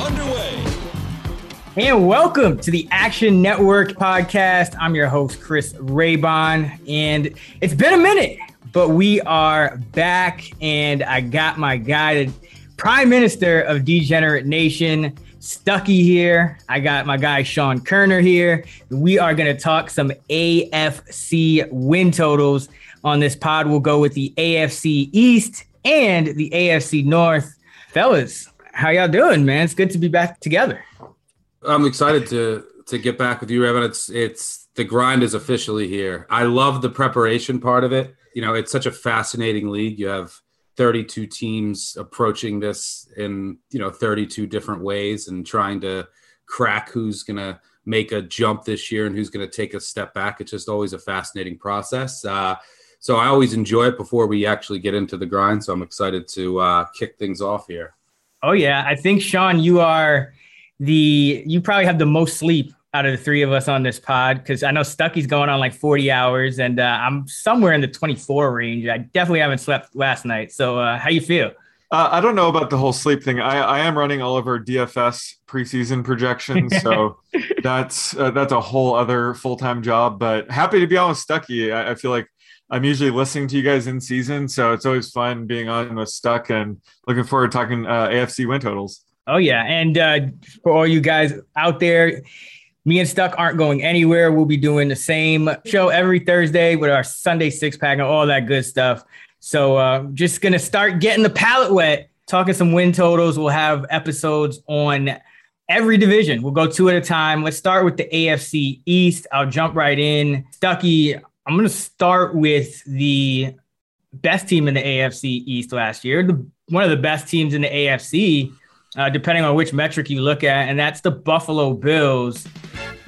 Underway. And welcome to the Action Network podcast. I'm your host, Chris Raybon, and it's been a minute, but we are back. And I got my guy, the Prime Minister of Degenerate Nation, Stuckey here. I got my guy, Sean Koerner here. We are going to talk some AFC win totals on this pod. We'll go with the AFC East and the AFC North. Fellas, how y'all doing, man? It's good to be back together. I'm excited to to get back with you, Evan. It's it's the grind is officially here. I love the preparation part of it. You know, it's such a fascinating league. You have 32 teams approaching this in you know 32 different ways and trying to crack who's gonna make a jump this year and who's gonna take a step back. It's just always a fascinating process. Uh, so I always enjoy it before we actually get into the grind. So I'm excited to uh, kick things off here. Oh yeah, I think Sean, you are the you probably have the most sleep out of the three of us on this pod because I know Stuckey's going on like 40 hours and uh, I'm somewhere in the 24 range. I definitely haven't slept last night. So uh, how you feel? Uh, I don't know about the whole sleep thing. I, I am running all of our DFS preseason projections, so that's uh, that's a whole other full time job. But happy to be on with Stuckey. I, I feel like I'm usually listening to you guys in season, so it's always fun being on with Stuck and looking forward to talking uh, AFC win totals. Oh yeah, and uh, for all you guys out there, me and Stuck aren't going anywhere. We'll be doing the same show every Thursday with our Sunday six pack and all that good stuff. So uh, just gonna start getting the palate wet, talking some win totals. We'll have episodes on every division. We'll go two at a time. Let's start with the AFC East. I'll jump right in. Stuckey, I'm gonna start with the best team in the AFC East last year. The, one of the best teams in the AFC uh, depending on which metric you look at, and that's the Buffalo Bills.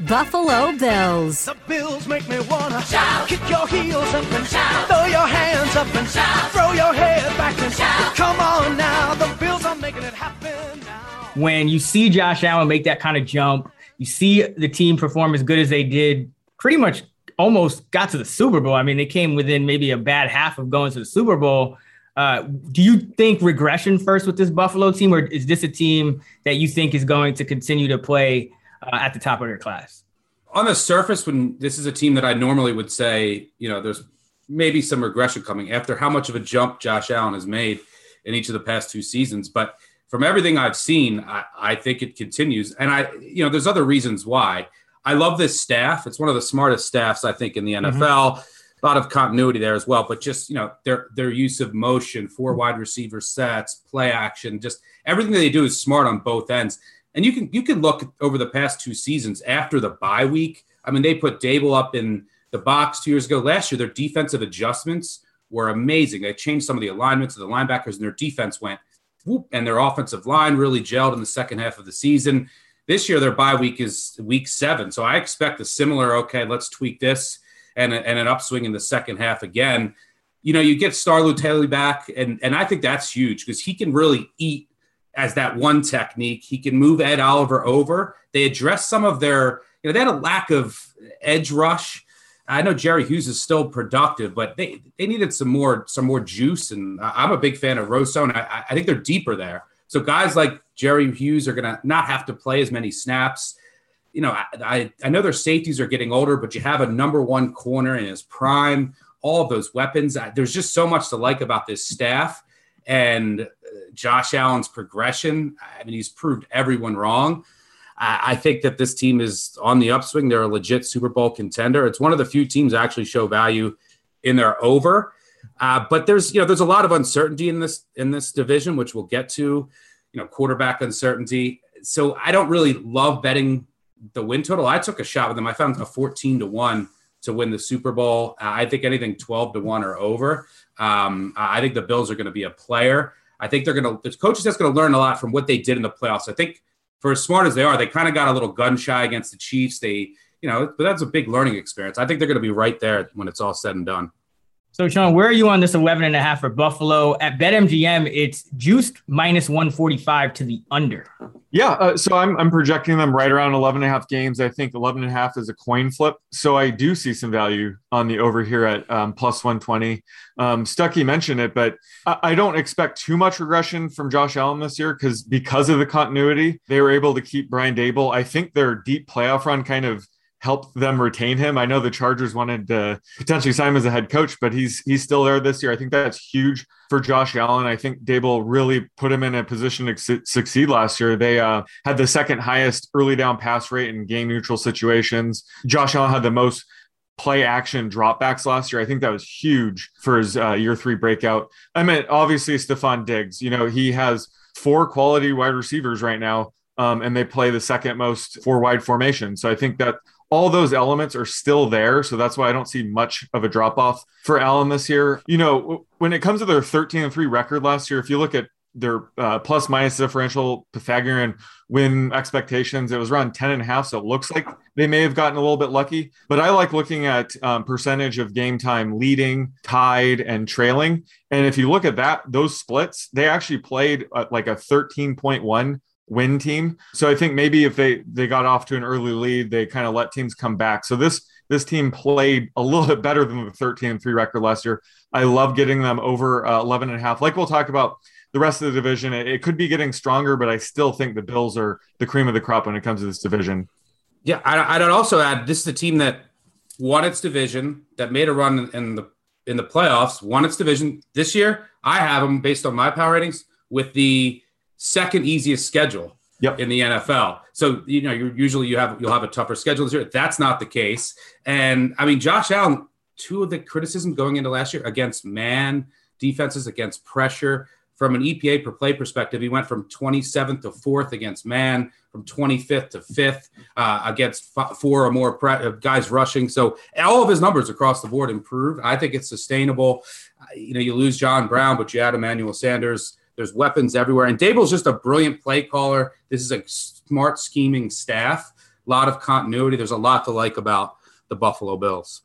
Buffalo Bills. The Bills make me wanna shout, kick your heels up and shout, throw your hands up and shout, throw your head back and shout. Come on now, the Bills are making it happen now. When you see Josh Allen make that kind of jump, you see the team perform as good as they did, pretty much almost got to the Super Bowl. I mean, they came within maybe a bad half of going to the Super Bowl. Uh, do you think regression first with this Buffalo team, or is this a team that you think is going to continue to play uh, at the top of their class? On the surface, when this is a team that I normally would say, you know, there's maybe some regression coming after how much of a jump Josh Allen has made in each of the past two seasons. But from everything I've seen, I, I think it continues. And I, you know, there's other reasons why. I love this staff. It's one of the smartest staffs I think in the NFL. Mm-hmm a lot of continuity there as well. But just you know their their use of motion, four wide receiver sets, play action, just everything that they do is smart on both ends. And you can you can look over the past two seasons after the bye week. I mean, they put Daboll up in the box two years ago. Last year, their defensive adjustments were amazing. They changed some of the alignments of the linebackers, and their defense went whoop, and their offensive line really gelled in the second half of the season. This year, their bye week is week seven, so I expect a similar. Okay, let's tweak this and, and an upswing in the second half again. You know, you get Star Lotulelei back, and, and I think that's huge because he can really eat as that one technique. He can move Ed Oliver over. They address some of their, you know, they had a lack of edge rush. I know Jerry Hughes is still productive, but they, they needed some more some more juice. And I'm a big fan of Rousseau, and I, I think they're deeper there. So guys like Jerry Hughes are going to not have to play as many snaps you know, I, I know their safeties are getting older, but you have a number one corner in his prime, all of those weapons. There's just so much to like about this staff and uh, Josh Allen's progression. I mean, he's proved everyone wrong. I think that this team is on the upswing. They're a legit Super Bowl contender. It's one of the few teams actually show value in their over. Uh, but there's you know there's a lot of uncertainty in this in this division, which we'll get to. You know, quarterback uncertainty. So I don't really love betting the win total, I took a shot with them. I found a 14 to 1 to win the Super Bowl. I think anything 12 to 1 or over. Um, I think the Bills are going to be a player. I think they're going to, the coaches that's going to learn a lot from what they did in the playoffs. I think for as smart as they are, they kind of got a little gun shy against the Chiefs. They, you know, but that's a big learning experience. I think they're going to be right there when it's all said and done. So, Sean, where are you on this 11 and a half for Buffalo? At BetMGM, it's juiced minus 145 to the under. Yeah. Uh, so I'm, I'm projecting them right around 11 and a half games. I think 11 and a half is a coin flip. So I do see some value on the over here at um, plus 120. Um, Stuckey mentioned it, but I, I don't expect too much regression from Josh Allen this year because because of the continuity, they were able to keep Brian Daboll. I think their deep playoff run kind of help them retain him. I know the Chargers wanted to potentially sign him as a head coach, but he's he's still there this year. I think that's huge for Josh Allen. I think Daboll really put him in a position to su- succeed last year. They uh, had the second highest early down pass rate in game neutral situations. Josh Allen had the most play action dropbacks last year. I think that was huge for his uh, year three breakout. I mean, obviously Stefon Diggs. You know, he has four quality wide receivers right now. Um, and they play the second most four wide formation. So I think that all those elements are still there. So that's why I don't see much of a drop off for Allen this year. You know, when it comes to their 13 and 3 record last year, if you look at their uh, plus minus differential Pythagorean win expectations, it was around 10 and a half. So it looks like they may have gotten a little bit lucky. But I like looking at um, percentage of game time leading, tied, and trailing. And if you look at that, those splits, they actually played like a 13.1 win team. So I think maybe if they they got off to an early lead, they kind of let teams come back. So this this team played a little bit better than the 13 and 3 record last year. I love getting them over uh, 11 and a half. Like we'll talk about the rest of the division, it, it could be getting stronger, but I still think the Bills are the cream of the crop when it comes to this division. Yeah, I, I'd also add this is a team that won its division, that made a run in the in the playoffs, won its division this year. I have them based on my power ratings with the second easiest schedule yep. in the NFL. So you know, you're usually you have you'll have a tougher schedule this year. That's not the case. And I mean, Josh Allen, two of the criticisms going into last year against man defenses, against pressure. From an EPA per play perspective, he went from 27th to fourth against man, from 25th to fifth uh, against f- four or more pre- uh, guys rushing. So all of his numbers across the board improved. I think it's sustainable. Uh, you know, you lose John Brown, but you add Emmanuel Sanders. There's weapons everywhere. And Daboll's just a brilliant play caller. This is a smart scheming staff. A lot of continuity. There's a lot to like about the Buffalo Bills.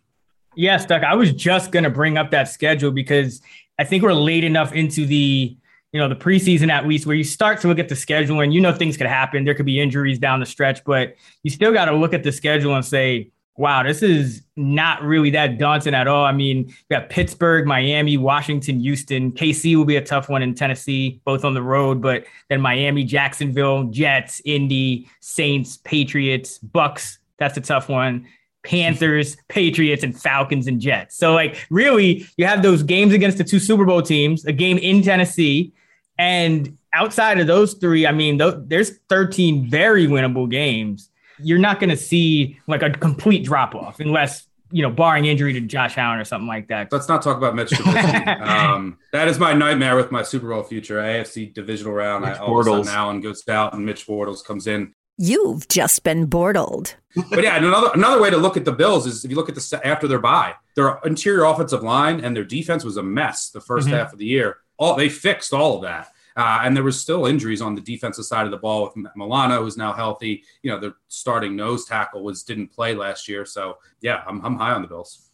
Yes, Doug. I was just going to bring up that schedule because I think we're late enough into the you know the preseason at least where you start to look at the schedule and you know things could happen. There could be injuries down the stretch, but you still got to look at the schedule and say, wow, this is not really that daunting at all. I mean, we got Pittsburgh, Miami, Washington, Houston. KC will be a tough one in Tennessee, both on the road, but then Miami, Jacksonville, Jets, Indy, Saints, Patriots, Bucs. That's a tough one. Panthers, Patriots, and Falcons and Jets. So, like, really, you have those games against the two Super Bowl teams, a game in Tennessee, and outside of those three, I mean, th- there's 13 very winnable games you're not going to see like a complete drop off unless you know, barring injury to Josh Allen or something like that. Let's not talk about Mitch Trubisky. um, that is my nightmare with my Super Bowl future. AFC divisional round. Mitch I, all Bortles. of a Allen goes out and Mitch Bortles comes in. You've just been bortled. but yeah, another another way to look at the Bills is if you look at the after their bye, their interior offensive line and their defense was a mess the 1st mm-hmm. half of the year. All they fixed all of that. Uh, and there was still injuries on the defensive side of the ball with Milano, who's now healthy. You know, the starting nose tackle was didn't play last year. So yeah, I'm, I'm high on the Bills.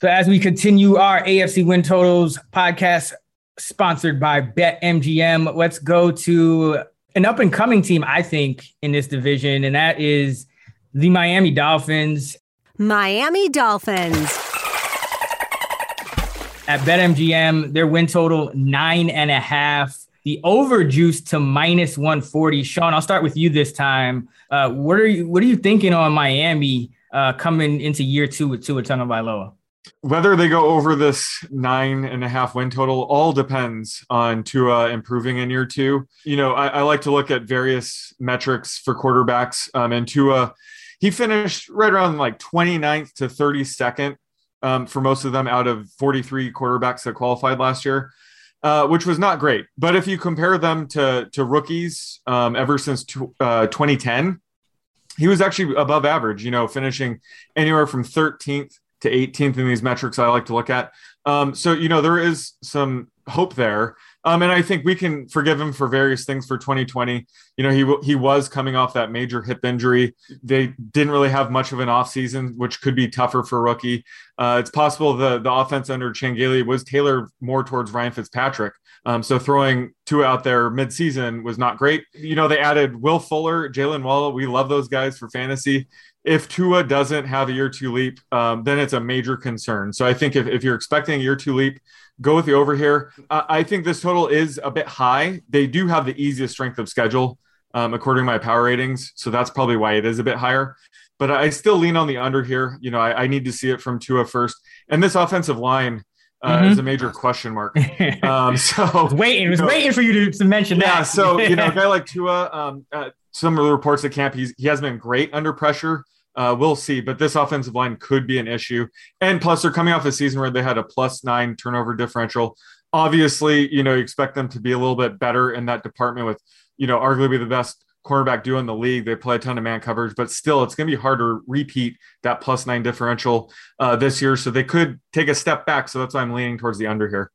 So as we continue our AFC win totals podcast, sponsored by BetMGM, let's go to an up and coming team, I think, in this division, and that is the Miami Dolphins. Miami Dolphins. At BetMGM, their win total nine and a half the over juice to minus 140. Sean, I'll start with you this time. Uh, what are you what are you thinking on Miami uh, coming into year two with Tua Tagovailoa? Whether they go over this nine and a half win total all depends on Tua improving in year two. You know, I, I like to look at various metrics for quarterbacks, um, and Tua, he finished right around like 29th to 32nd um, for most of them out of 43 quarterbacks that qualified last year uh, which was not great. But if you compare them to to rookies um, ever since uh, 2010, he was actually above average. You know, finishing anywhere from 13th to 18th in these metrics I like to look at. Um, so you know there is some hope there. Um, and I think we can forgive him for various things for 2020. You know, he he was coming off that major hip injury. They didn't really have much of an offseason, which could be tougher for rookie. Uh, it's possible the the offense under Chan Gailey was tailored more towards Ryan Fitzpatrick. Um, so throwing Tua out there midseason was not great. You know, they added Will Fuller, Jaylen Waddle. We love those guys for fantasy if Tua doesn't have a year two leap, um, then it's a major concern. So I think if, if you're expecting a year two leap, go with the over here. Uh, I think this total is a bit high. They do have the easiest strength of schedule, um, according to my power ratings. So that's probably why it is a bit higher. But I still lean on the under here. You know, I, I need to see it from Tua first. And this offensive line, uh, mm-hmm. is a major question mark. Um, so waiting, was know, waiting for you to, to mention yeah, that. so you know, a guy like Tua, um, uh, some of the reports at camp, he's he has been great under pressure. Uh, we'll see, but this offensive line could be an issue. And plus, they're coming off a season where they had a plus nine turnover differential. Obviously, you know, you expect them to be a little bit better in that department with, you know, arguably the best cornerback duo in the league. They play a ton of man coverage, but still, it's going to be hard to repeat that plus nine differential uh, this year. So they could take a step back. So that's why I'm leaning towards the under here.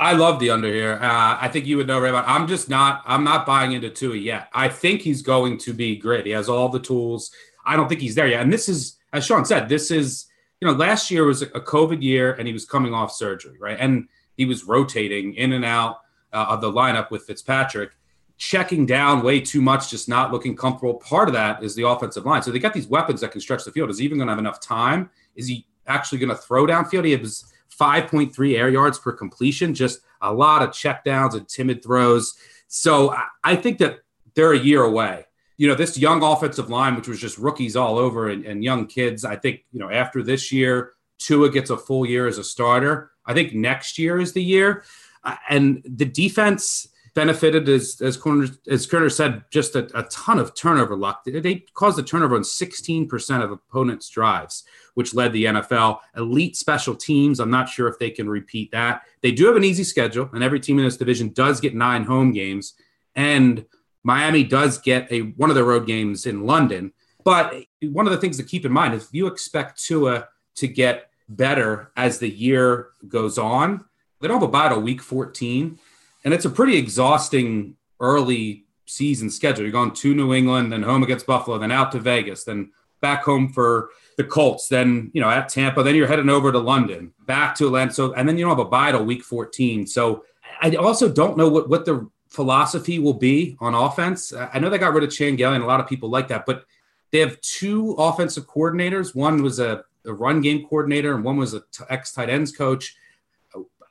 I love the under here. Uh, I think you would know, Raymond. I'm just not. I'm not buying into Tua yet. I think he's going to be great. He has all the tools. I don't think he's there yet. And this is, as Sean said, this is, you know, last year was a COVID year and he was coming off surgery, right? And he was rotating in and out uh, of the lineup with Fitzpatrick, checking down way too much, just not looking comfortable. Part of that is the offensive line. So they got these weapons that can stretch the field. Is he even going to have enough time? Is he actually going to throw downfield? He has 5.3 air yards per completion, just a lot of checkdowns and timid throws. So I think that they're a year away you know, this young offensive line, which was just rookies all over and, and young kids, I think, you know, after this year, Tua gets a full year as a starter. I think next year is the year. Uh, and the defense benefited, as as Corner, as Koerner said, just a, a, ton of turnover luck. They caused a turnover on 16% of opponents' drives, which led the NFL. Elite special teams. I'm not sure if they can repeat that. They do have an easy schedule, and every team in this division does get nine home games. And Miami does get a one of the road games in London. But one of the things to keep in mind is if you expect Tua to get better as the year goes on, they don't have a bye week 14. And it's a pretty exhausting early season schedule. You're going to New England, then home against Buffalo, then out to Vegas, then back home for the Colts, then you know at Tampa, then you're heading over to London, back to Atlanta. So and then you don't have a bye till week 14. So I also don't know what what the philosophy will be on offense. I know they got rid of Chan Gailey, and a lot of people like that, but they have two offensive coordinators. One was a, a run game coordinator, and one was a t- ex tight ends coach.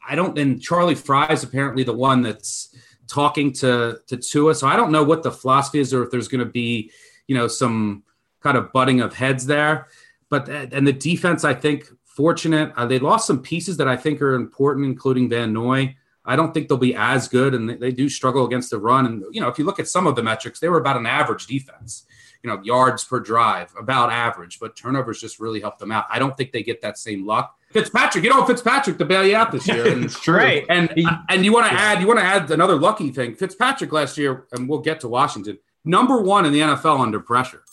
I don't, and Charlie Frye is apparently the one that's talking to to Tua. So I don't know what the philosophy is, or if there's going to be, you know, some kind of butting of heads there. But and the defense, I think, fortunate. Uh, they lost some pieces that I think are important, including Van Noy. I don't think they'll be as good, and they, they do struggle against the run. And you know, if you look at some of the metrics, they were about an average defense. You know, yards per drive, about average, but turnovers just really helped them out. I don't think they get that same luck. Fitzpatrick, you know Fitzpatrick to bail you out this year. And, it's true. Right. And and you want to add you want to add another lucky thing. Fitzpatrick last year, and we'll get to Washington, number one in the NFL under pressure.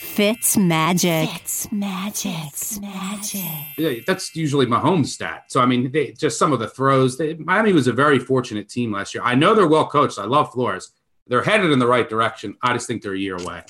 Fitz magic. Fitz magic. Fitz magic. Yeah, that's usually Mahomes' stat. So I mean, they, just some of the throws. They, Miami was a very fortunate team last year. I know they're well coached. I love Flores. They're headed in the right direction. I just think they're a year away.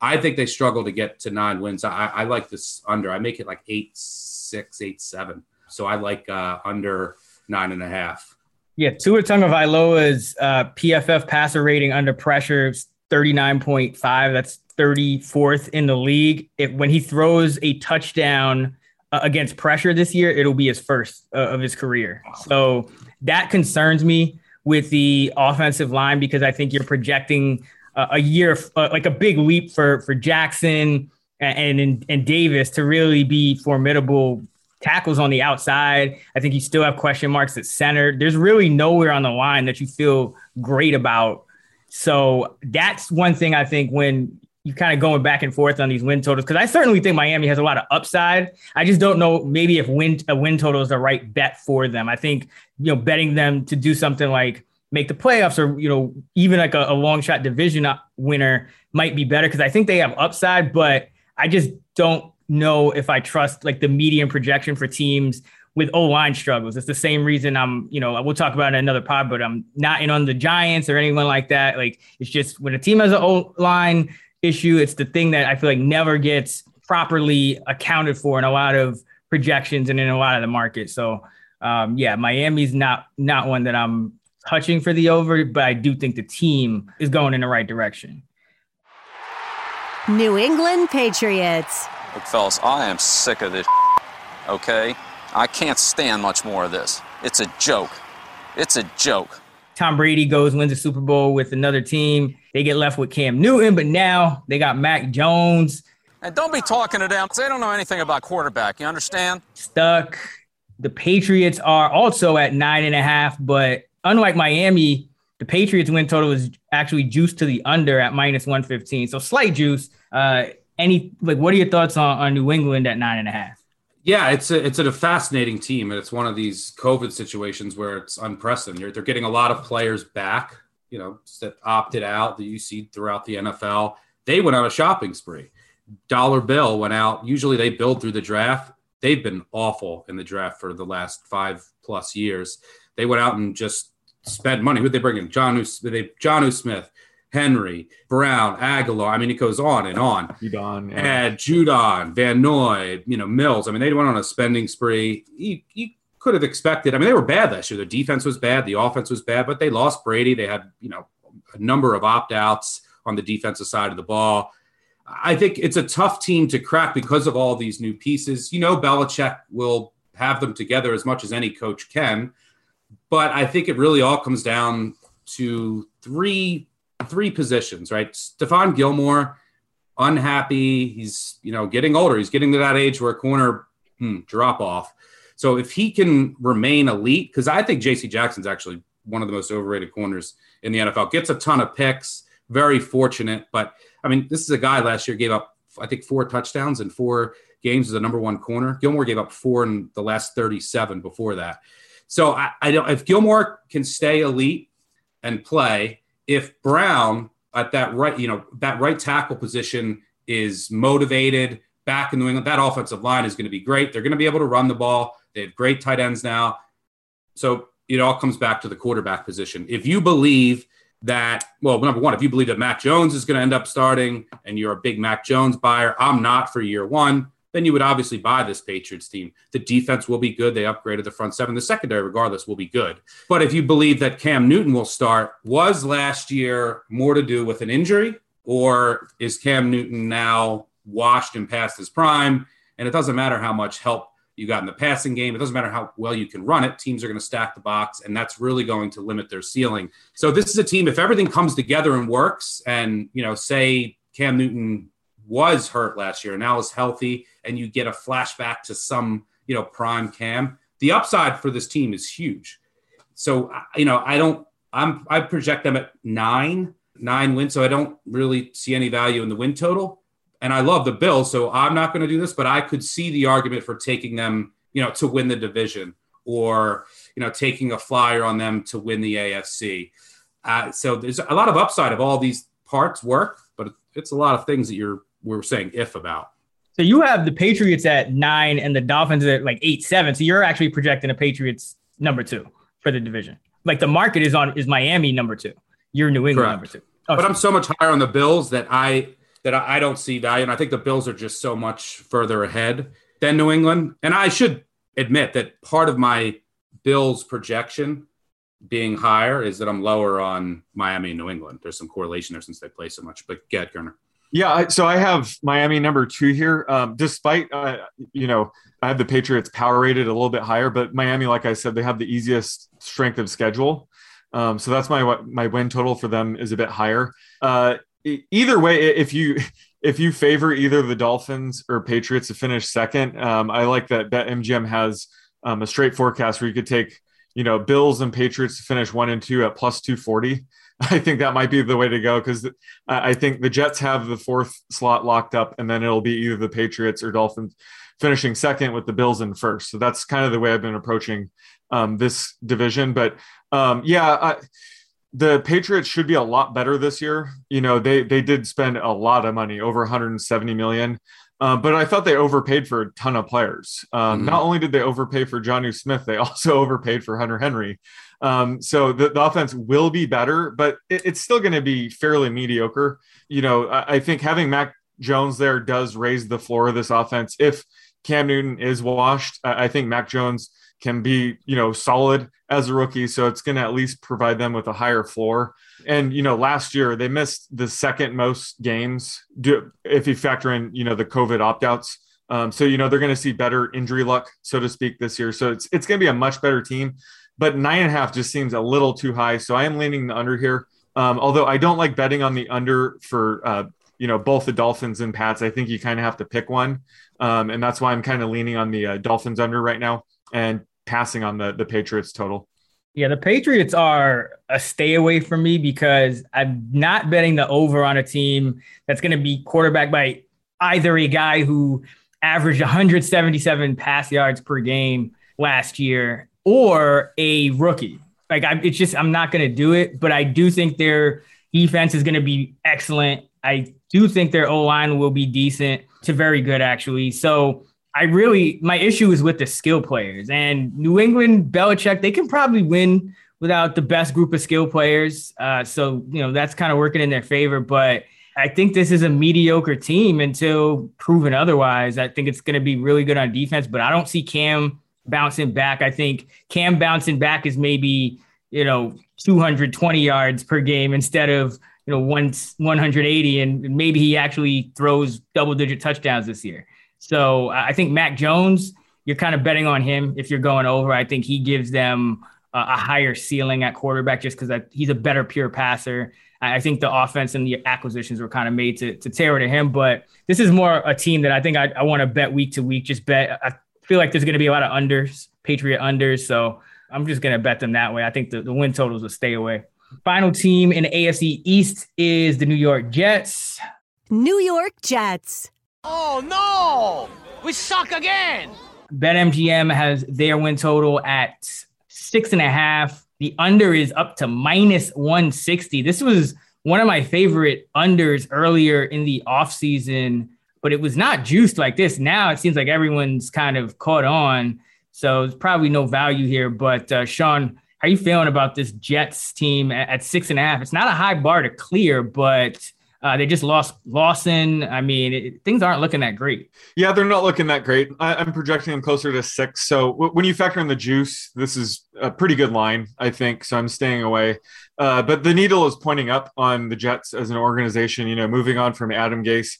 I think they struggle to get to nine wins. I, I like this under. I make it like eight six, eight seven. So I like uh, under nine and a half. Yeah, Tua Tagovailoa's uh, PFF passer rating under pressure is 39.5. That's 34th in the league. If when he throws a touchdown uh, against pressure this year, it'll be his first uh, of his career. So that concerns me with the offensive line because I think you're projecting uh, a year uh, like a big leap for for Jackson and, and and Davis to really be formidable tackles on the outside. I think you still have question marks at center. There's really nowhere on the line that you feel great about. So that's one thing I think when you kind of going back and forth on these win totals because I certainly think Miami has a lot of upside. I just don't know maybe if win a win total is the right bet for them. I think you know betting them to do something like make the playoffs or you know even like a, a long shot division uh, winner might be better because I think they have upside, but I just don't know if I trust like the median projection for teams with O line struggles. It's the same reason I'm, you know, we'll talk about it in another pod, but I'm not in on the Giants or anyone like that. Like it's just when a team has an O line issue, it's the thing that I feel like never gets properly accounted for in a lot of projections and in a lot of the market. So um, yeah, Miami's not not one that I'm touching for the over, but I do think the team is going in the right direction. New England Patriots. Look, fellas, I am sick of this. Okay, I can't stand much more of this. It's a joke. It's a joke. Tom Brady goes wins a Super Bowl with another team. They get left with Cam Newton, but now they got Mac Jones. And don't be talking to them. They don't know anything about quarterback. You understand? Stuck. The Patriots are also at nine and a half, but unlike Miami, the Patriots win total is actually juiced to the under at minus 115. So slight juice. Uh, any like what are your thoughts on, on New England at nine and a half? Yeah, it's a it's a fascinating team, and it's one of these COVID situations where it's unprecedented. They're, getting a lot of players back, you know, that opted out that you see throughout the NFL. They went on a shopping spree. Dollar Bill went out. Usually they build through the draft. They've been awful in the draft for the last five plus years. They went out and just spent money. Who they bring in? John, they Jonnu Smith, Henry, Brown, Agholor. I mean, it goes on and on. Judon, yeah. And Judon, Van Noy, you know, Mills. I mean, they went on a spending spree. You, you could have expected. I mean, they were bad last year. Their defense was bad. The offense was bad, but they lost Brady. They had, you know, a number of opt outs on the defensive side of the ball. I think it's a tough team to crack because of all these new pieces. You know, Belichick will have them together as much as any coach can. But I think it really all comes down to three three positions, right? Stephon Gilmore, unhappy. He's you know getting older. He's getting to that age where a corner hmm, drop off. So if he can remain elite, because I think J.C. Jackson's actually one of the most overrated corners in the NFL. Gets a ton of picks, very fortunate. But I mean, this is a guy last year gave up I think four touchdowns in four games as a number one corner. Gilmore gave up four in the last 37 before that. So I, I don't if Gilmore can stay elite and play, if Brown at that right, you know, that right tackle position is motivated back in New England, that offensive line is going to be great. They're going to be able to run the ball. They have great tight ends now. So it all comes back to the quarterback position. If you believe that, well, number one, if you believe that Mac Jones is going to end up starting and you're a big Mac Jones buyer, I'm not for year one then you would obviously buy this Patriots team. The defense will be good. They upgraded the front seven. The secondary, regardless, will be good. But if you believe that Cam Newton will start, was last year more to do with an injury, or is Cam Newton now washed and past his prime? And it doesn't matter how much help you got in the passing game. It doesn't matter how well you can run it. Teams are going to stack the box, and that's really going to limit their ceiling. So this is a team. If everything comes together and works, and you know, say Cam Newton was hurt last year and now is healthy, and you get a flashback to some, you know, prime cam, the upside for this team is huge. So, you know, I don't, I'm, I project them at nine, nine wins. So I don't really see any value in the win total. And I love the Bills. So I'm not going to do this, but I could see the argument for taking them, you know, to win the division or, you know, taking a flyer on them to win the AFC. Uh, so there's a lot of upside of all these parts work, but it's a lot of things that you're we're saying if about. So you have the Patriots at nine and the Dolphins at like eight, seven. So you're actually projecting the Patriots number two for the division. Like the market is on is Miami number two. You're New England Correct. number two. Oh, but I'm so much higher on the Bills that I that I don't see value, and I think the Bills are just so much further ahead than New England. And I should admit that part of my Bills projection being higher is that I'm lower on Miami and New England. There's some correlation there since they play so much. But get Koerner. Yeah, so I have Miami number two here. Um, despite, uh, you know, I have the Patriots power rated a little bit higher, but Miami, like I said, they have the easiest strength of schedule. Um, so that's my my win total for them is a bit higher. Uh, either way, if you if you favor either the Dolphins or Patriots to finish second, um, I like that BetMGM has um, a straight forecast where you could take you know Bills and Patriots to finish one and two at plus two forty. I think that might be the way to go because I think the Jets have the fourth slot locked up, and then it'll be either the Patriots or Dolphins finishing second with the Bills in first. So that's kind of the way I've been approaching um, this division. But um, yeah, I, the Patriots should be a lot better this year. You know, they they did spend a lot of money, over 170 million. Um, but I thought they overpaid for a ton of players. Um, Mhm. Not only did they overpay for Jonnu Smith, they also overpaid for Hunter Henry. Um, so the, the offense will be better, but it, it's still going to be fairly mediocre. You know, I, I think having Mac Jones there does raise the floor of this offense. If Cam Newton is washed, I, think Mac Jones can be, you know, solid as a rookie. So it's going to at least provide them with a higher floor. And, you know, last year they missed the second most games do, if you factor in, you know, the COVID opt outs. Um, so, you know, they're going to see better injury luck, so to speak, this year. So it's, it's going to be a much better team. But nine and a half just seems a little too high. So I am leaning the under here. Um, although I don't like betting on the under for, uh, you know, both the Dolphins and Pats. I think you kind of have to pick one. Um, and that's why I'm kind of leaning on the uh, Dolphins under right now and passing on the, the Patriots total. Yeah, the Patriots are a stay away from me because I'm not betting the over on a team that's going to be quarterbacked by either a guy who averaged 177 pass yards per game last year or a rookie. Like, I, it's just, I'm not going to do it, but I do think their defense is going to be excellent. I do think their O line will be decent to very good, actually. So, I really my issue is with the skill players and New England Belichick. They can probably win without the best group of skill players. Uh, so you know that's kind of working in their favor. But I think this is a mediocre team until proven otherwise. I think it's going to be really good on defense, but I don't see Cam bouncing back. I think Cam bouncing back is maybe you know 220 yards per game instead of you know one 180, and maybe he actually throws double digit touchdowns this year. So I think Mac Jones, you're kind of betting on him if you're going over. I think he gives them a, a higher ceiling at quarterback just because he's a better pure passer. I think the offense and the acquisitions were kind of made to, to tailor to him. But this is more a team that I think I, I want to bet week to week. Just bet. I feel like there's going to be a lot of unders, Patriot unders. So I'm just going to bet them that way. I think the, the win totals will stay away. Final team in the AFC East is the New York Jets. New York Jets. Oh no! We suck again! BetMGM has their win total at six and a half. The under is up to minus 160. This was one of my favorite unders earlier in the offseason, but it was not juiced like this. Now it seems like everyone's kind of caught on. So there's probably no value here. But uh, Sean, how are you feeling about this Jets team at, at six and a half? It's not a high bar to clear, but uh, they just lost Lawson. I mean, it, things aren't looking that great. Yeah, they're not looking that great. I, am projecting them closer to six. So w- when you factor in the juice, this is a pretty good line, I think. So I'm staying away. Uh, but the needle is pointing up on the Jets as an organization. You know, moving on from Adam Gase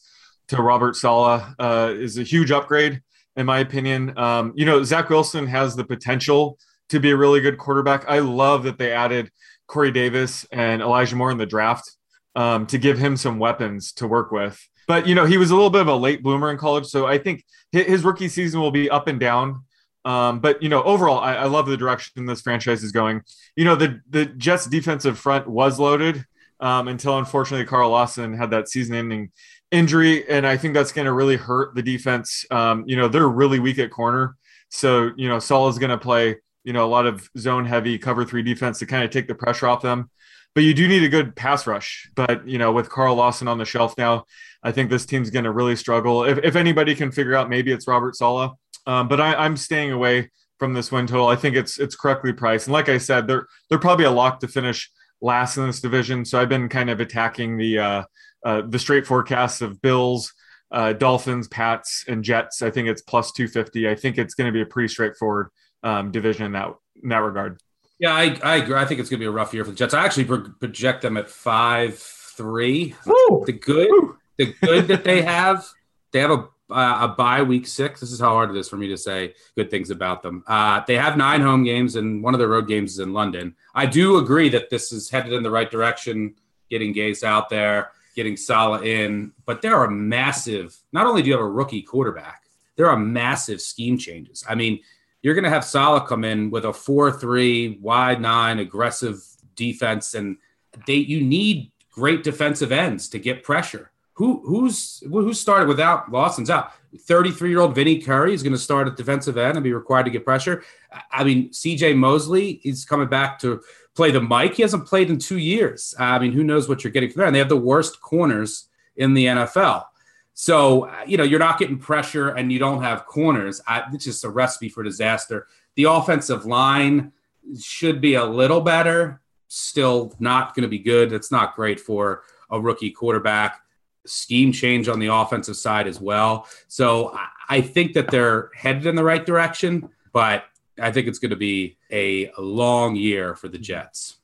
to Robert Saleh uh, is a huge upgrade, in my opinion. Um, you know, Zach Wilson has the potential to be a really good quarterback. I love that they added Corey Davis and Elijah Moore in the draft um, to give him some weapons to work with. But you know, he was a little bit of a late bloomer in college, so I think his rookie season will be up and down. Um, but you know, overall, I, I, love the direction this franchise is going. You know, the the Jets' defensive front was loaded um, until unfortunately Carl Lawson had that season-ending injury, and I think that's going to really hurt the defense. Um, you know, they're really weak at corner, so you know, Saul is going to play you know a lot of zone-heavy cover three defense to kind of take the pressure off them but you do need a good pass rush. But you know, with Carl Lawson on the shelf now, I think this team's going to really struggle. If, if anybody can figure out, maybe it's Robert Saleh. Um, but I, am staying away from this win total. I think it's it's correctly priced, and like I said, they're they're probably a lock to finish last in this division. So I've been kind of attacking the uh, uh, the straight forecasts of Bills, uh, Dolphins, Pats, and Jets. I think it's plus 250. I think it's going to be a pretty straightforward um, division in that in that regard. Yeah, I, I agree. I think it's going to be a rough year for the Jets. I actually pro- project them at five three. The good, the good that they have, they have a uh, a bye week six. This is how hard it is for me to say good things about them. Uh, they have nine home games, and one of their road games is in London. I do agree that this is headed in the right direction. Getting Gase out there, getting Saleh in, but there are massive. Not only do you have a rookie quarterback, there are massive scheme changes. I mean, you're going to have Saleh come in with a 4-3 wide nine aggressive defense and they you need great defensive ends to get pressure. Who who's who started without Lawson's out? 33 year old Vinny Curry is going to start at defensive end and be required to get pressure. I mean, CJ Mosley is coming back to play the mic. He hasn't played in two years. I mean, who knows what you're getting from there? And they have the worst corners in the NFL. So, uh, you know, you're not getting pressure and you don't have corners. I, it's just a recipe for disaster. The offensive line should be a little better, still not going to be good. It's not great for a rookie quarterback. Scheme change on the offensive side as well. So I think that they're headed in the right direction, but I think it's going to be a long year for the Jets.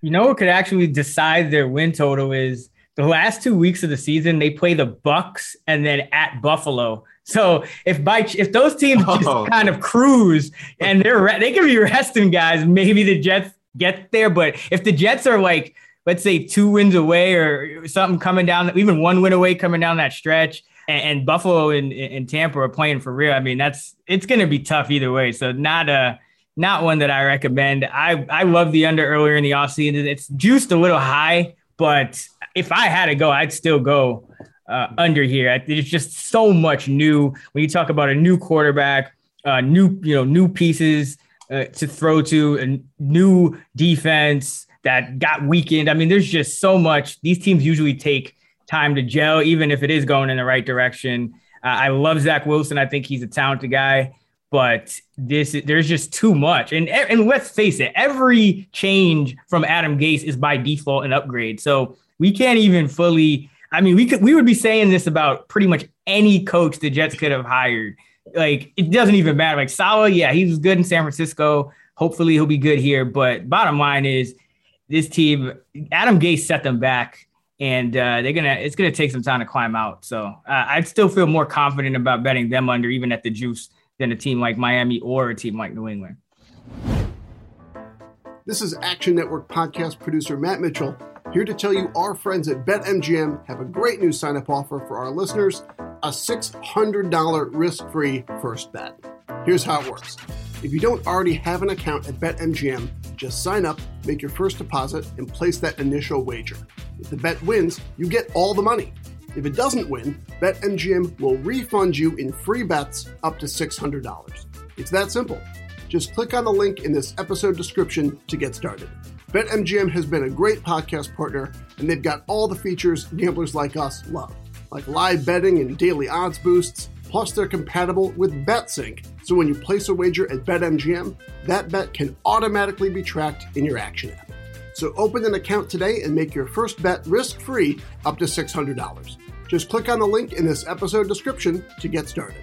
You know what could actually decide their win total is the last two weeks of the season they play the Bucs and then at Buffalo. So if by if those teams just oh. kind of cruise and they're they can be resting guys, maybe the Jets get there. But if the Jets are like let's say two wins away or something coming down, even one win away coming down that stretch, and, and Buffalo and, and Tampa are playing for real. I mean, that's it's going to be tough either way. So not a not one that I recommend. I I love the under earlier in the offseason. It's juiced a little high, but if I had to go, I'd still go uh, under here. There's just so much new when you talk about a new quarterback, uh, new you know new pieces uh, to throw to, a new defense that got weakened. I mean, there's just so much. These teams usually take time to gel, even if it is going in the right direction. Uh, I love Zach Wilson. I think he's a talented guy, but this there's just too much. And and let's face it, every change from Adam Gase is by default an upgrade. So we can't even fully. I mean, we could we would be saying this about pretty much any coach the Jets could have hired. Like it doesn't even matter. Like Saleh, yeah, he was good in San Francisco. Hopefully, he'll be good here. But bottom line is, this team, Adam Gase set them back, and uh, they're gonna. It's gonna take some time to climb out. So uh, I'd still feel more confident about betting them under, even at the juice, than a team like Miami or a team like New England. This is Action Network podcast producer Matt Mitchell here to tell you our friends at BetMGM have a great new sign up offer for our listeners a $600 risk free first bet. Here's how it works if you don't already have an account at BetMGM, just sign up, make your first deposit, and place that initial wager. If the bet wins, you get all the money. If it doesn't win, BetMGM will refund you in free bets up to $600. It's that simple. Just click on the link in this episode description to get started. BetMGM has been a great podcast partner, and they've got all the features gamblers like us love, like live betting and daily odds boosts. Plus, they're compatible with BetSync, so when you place a wager at BetMGM, that bet can automatically be tracked in your Action app. So open an account today and make your first bet risk-free up to $600. Just click on the link in this episode description to get started.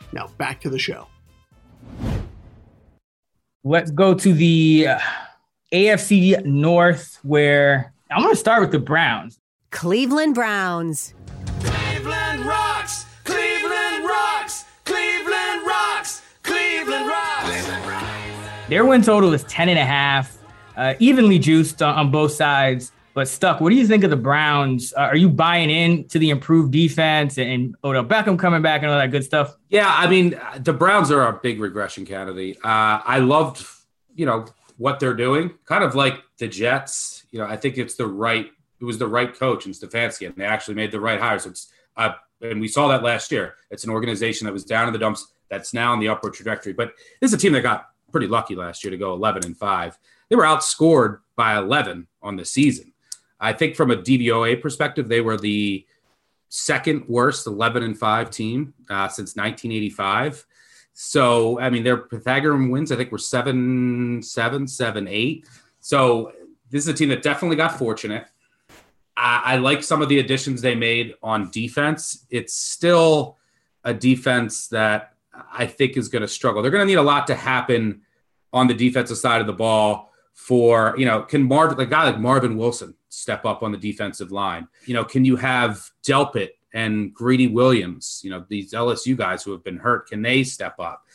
Now back to the show. Let's go to the uh, AFC North, where I'm going to start with the Browns. Cleveland Browns. Cleveland rocks. Cleveland rocks. Cleveland rocks. Cleveland rocks. Their win total is 10 and a half, uh, evenly juiced on, on both sides. But Stuck, what do you think of the Browns? Uh, are you buying in to the improved defense and Odell Beckham coming back and all that good stuff? Yeah, I mean, the Browns are a big regression candidate. Uh, I loved, you know, what they're doing, kind of like the Jets. You know, I think it's the right. It was the right coach and Stefanski, and they actually made the right hires. So it's, uh, and we saw that last year. It's an organization that was down in the dumps that's now on the upward trajectory. But this is a team that got pretty lucky last year to go 11 and five. They were outscored by 11 on the season. I think from a DVOA perspective, they were the second worst 11 and 5 team uh, since 1985. So, I mean, their Pythagorean wins, I think, were 7 7, 7 8. So, this is a team that definitely got fortunate. I, I like some of the additions they made on defense. It's still a defense that I think is going to struggle. They're going to need a lot to happen on the defensive side of the ball for you know can Marvin a guy like Marvin Wilson step up on the defensive line? You know, can you have Delpit and Greedy Williams? You know, these LSU guys who have been hurt, can they step up?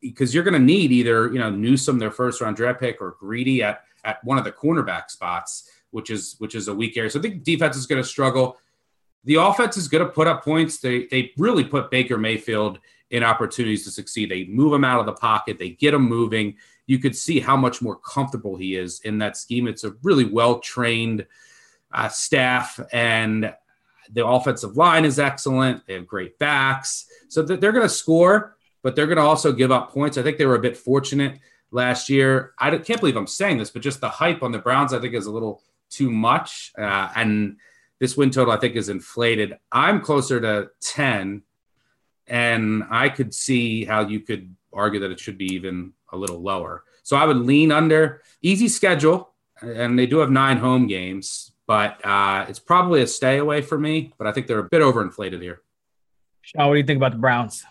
Because you're going to need either you know Newsome, their first round draft pick, or Greedy at at one of the cornerback spots, which is which is a weak area. So I think defense is going to struggle. the offense is going to put up points. They they really put Baker Mayfield in opportunities to succeed. They move him out of the pocket. They get him moving. You could see how much more comfortable he is in that scheme. It's a really well trained uh, staff, and the offensive line is excellent. They have great backs, so they're going to score, but they're going to also give up points. I think they were a bit fortunate last year. I can't believe I'm saying this, but just the hype on the Browns, I think, is a little too much, uh, and this win total, I think, is inflated. I'm closer to 10, and I could see how you could argue that it should be even a little lower. So I would lean under. Easy schedule, and they do have nine home games, but uh, it's probably a stay away for me. But I think they're a bit overinflated here. Sean, what do you think about the Browns?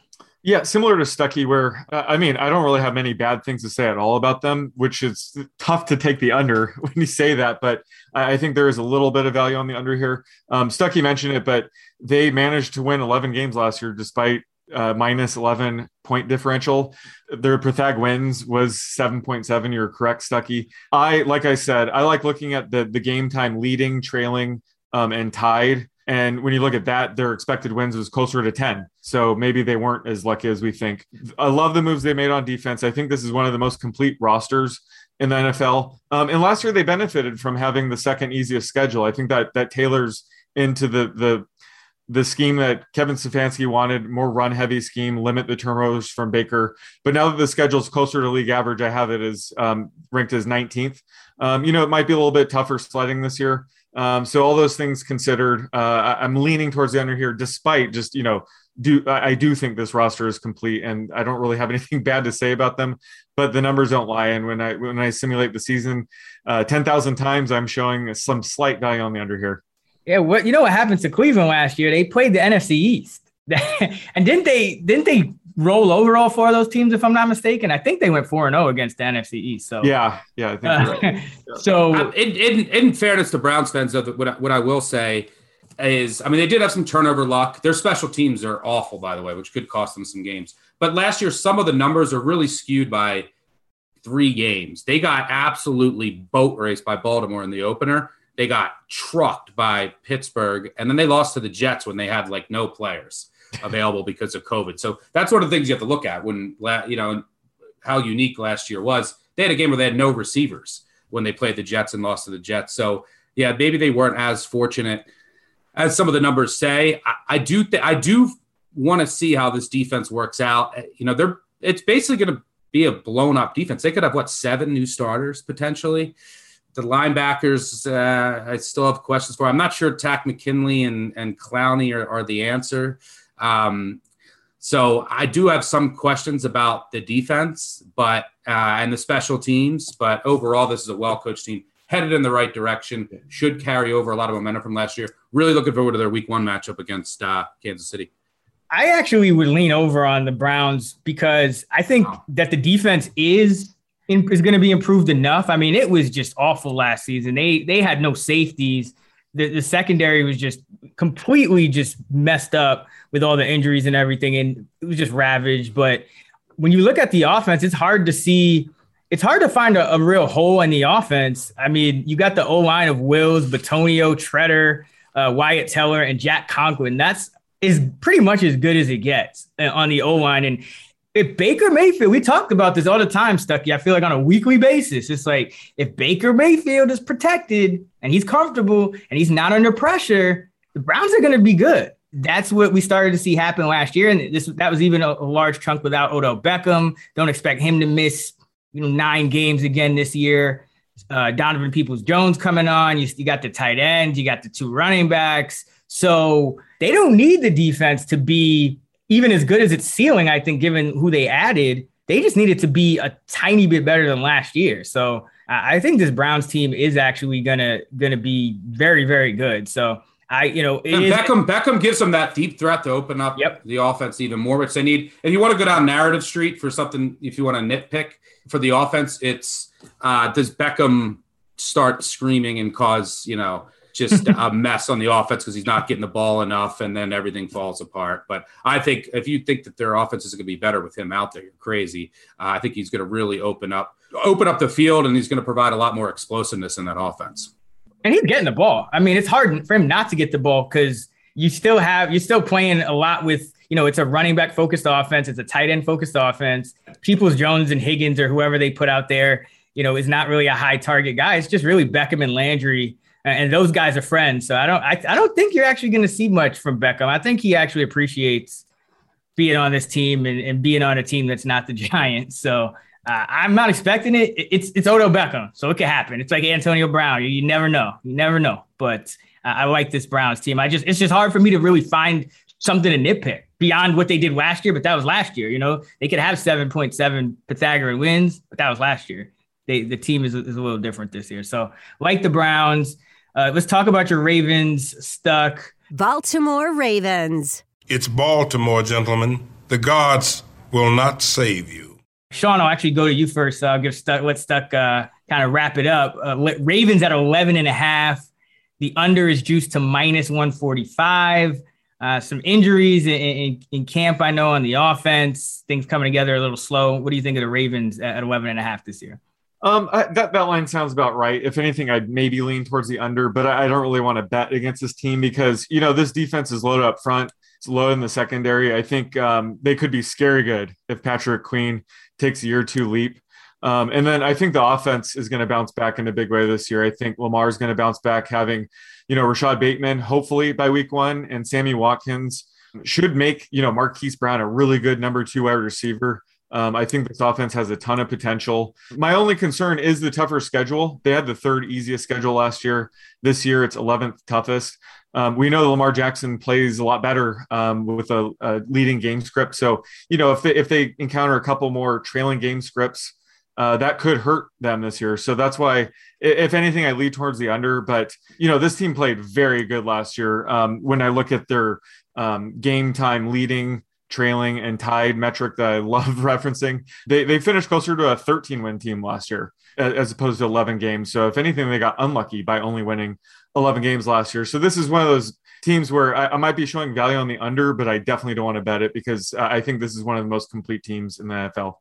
Yeah, similar to Stuckey, where uh, I mean, I don't really have many bad things to say at all about them, which is tough to take the under when you say that. But I think there is a little bit of value on the under here. Um, Stuckey mentioned it, but they managed to win 11 games last year despite uh, minus 11 point differential. Their Pythag wins was 7.7. You're correct, Stuckey. I, like I said, I like looking at the, the game time leading, trailing, um, and tied and when you look at that, their expected wins was closer to 10. So maybe they weren't as lucky as we think. I love the moves they made on defense. I think this is one of the most complete rosters in the NFL. Um, and last year they benefited from having the second easiest schedule. I think that that tailors into the the the scheme that Kevin Stefanski wanted, more run heavy scheme, limit the turnovers from Baker. But now that the schedule is closer to league average, I have it as um, ranked as 19th. Um, you know, it might be a little bit tougher sledding this year. Um, so all those things considered, uh, I'm leaning towards the under here, despite just you know, do I do think this roster is complete, and I don't really have anything bad to say about them. But the numbers don't lie, and when I when I simulate the season, uh, ten thousand times, I'm showing some slight value on the under here. Yeah, what you know what happened to Cleveland last year? They played the NFC East, and didn't they? Didn't they roll over all four of those teams, if I'm not mistaken. I think they went four and zero oh against the NFC East. So yeah, yeah, I think uh, right. so. Uh, in, in, in fairness to Browns fans, though, what I, what I will say is, I mean, they did have some turnover luck. Their special teams are awful, by the way, which could cost them some games. But last year, some of the numbers are really skewed by three games. They got absolutely boat raced by Baltimore in the opener. They got trucked by Pittsburgh, and then they lost to the Jets when they had like no players available because of COVID. So that's one of the things you have to look at when you know how unique last year was. They had a game where they had no receivers when they played the Jets and lost to the Jets. So yeah, maybe they weren't as fortunate as some of the numbers say. I, I do th- I do want to see how this defense works out. Eh, you know, they're it's basically going to be a blown up defense. They could have what seven new starters potentially. The linebackers, uh, I still have questions for. I'm not sure Takk McKinley and and Clowney are, are the answer. Um, so I do have some questions about the defense, but uh, and the special teams. But overall, this is a well coached team, headed in the right direction. Should carry over a lot of momentum from last year. Really looking forward to their Week One matchup against uh, Kansas City. I actually would lean over on the Browns because I think wow. that the defense is in, is going to be improved enough. I mean, it was just awful last season. They they had no safeties. The, the secondary was just completely just messed up with all the injuries and everything, and it was just ravaged. But when you look at the offense, it's hard to see. It's hard to find a, a real hole in the offense. I mean, you got the O line of Wills, Bitonio, Tretter, uh, Wyatt Teller, and Jack Conklin. That's is pretty much as good as it gets uh, on the O line. And if Baker Mayfield, we talked about this all the time, Stuckey. I feel like on a weekly basis, it's like if Baker Mayfield is protected and he's comfortable and he's not under pressure, the Browns are going to be good that's what we started to see happen last year, and this that was even a, a, large chunk without Odell Beckham. Don't expect him to miss you know nine games again this year. Uh, Donovan Peoples Jones coming on. You, you got the tight end. You got the two running backs. So they don't need the defense to be even as good as its ceiling. I think, given who they added, they just needed to be a tiny bit better than last year. So I think this Browns team is actually gonna gonna be very very good. So I, you know, Beckham Beckham gives them that deep threat to open up yep. the offense even more, which they need. If you want to go down narrative street for something, if you want to nitpick for the offense, it's uh, does Beckham start screaming and cause you know just a mess on the offense because he's not getting the ball enough, and then everything falls apart. But I think if you think that their offense is going to be better with him out there, you're crazy. Uh, I think he's going to really open up open up the field, and he's going to provide a lot more explosiveness in that offense and he's getting the ball. I mean, it's hard for him not to get the ball because you still have you're still playing a lot with you know it's a running back focused offense, it's a tight end focused offense. Peoples Jones and Higgins or whoever they put out there, you know, is not really a high target guy. It's just really Beckham and Landry, and those guys are friends. So I don't I, I don't think you're actually going to see much from Beckham. I think he actually appreciates being on this team and, and being on a team that's not the Giants. So. Uh, I'm not expecting it. It's it's Odell Beckham, so it could happen. It's like Antonio Brown. You, you never know. You never know. But I like this Browns team. I just it's just hard for me to really find something to nitpick beyond what they did last year. But that was last year. You know, they could have seven point seven Pythagorean wins, but that was last year. They the team is, is a little different this year. So like the Browns. Uh, let's talk about your Ravens stuck. Baltimore Ravens. It's Baltimore, gentlemen. The gods will not save you. Sean, I'll actually go to you first. I'll give stuck. Let stuck uh, kind of wrap it up. Uh, Ravens at 11 and a half. The under is juiced to minus 145. Uh, some injuries in, in, in, camp, I know, on the offense. Things coming together a little slow. What do you think of the Ravens at 11 and a half this year? Um, I, that that line sounds about right. If anything, I'd maybe lean towards the under, but I, I don't really want to bet against this team because you know this defense is loaded up front. It's low in the secondary. I think um, they could be scary good if Patrick Queen takes a year two leap. Um, and then I think the offense is going to bounce back in a big way this year. I think Lamar is going to bounce back, having, you know, Rashod Bateman hopefully by week one, and Sammy Watkins should make, you know, Marquise Brown a really good number two wide receiver. Um, I think this offense has a ton of potential. My only concern is the tougher schedule. They had the third easiest schedule last year. This year, it's 11th toughest. Um, we know that Lamar Jackson plays a lot better um, with a, a, leading game script. So, you know, if they, if they encounter a couple more trailing game scripts, uh, that could hurt them this year. So that's why, if anything, I lead towards the under. But you know, this team played very good last year. Um, when I look at their um, game time leading, trailing, and tied metric that I love referencing, they they finished closer to a 13 win team last year as opposed to 11 games. So if anything, they got unlucky by only winning 11 games last year. So this is one of those teams where I, I might be showing value on the under, but I definitely don't want to bet it because I think this is one of the most complete teams in the NFL.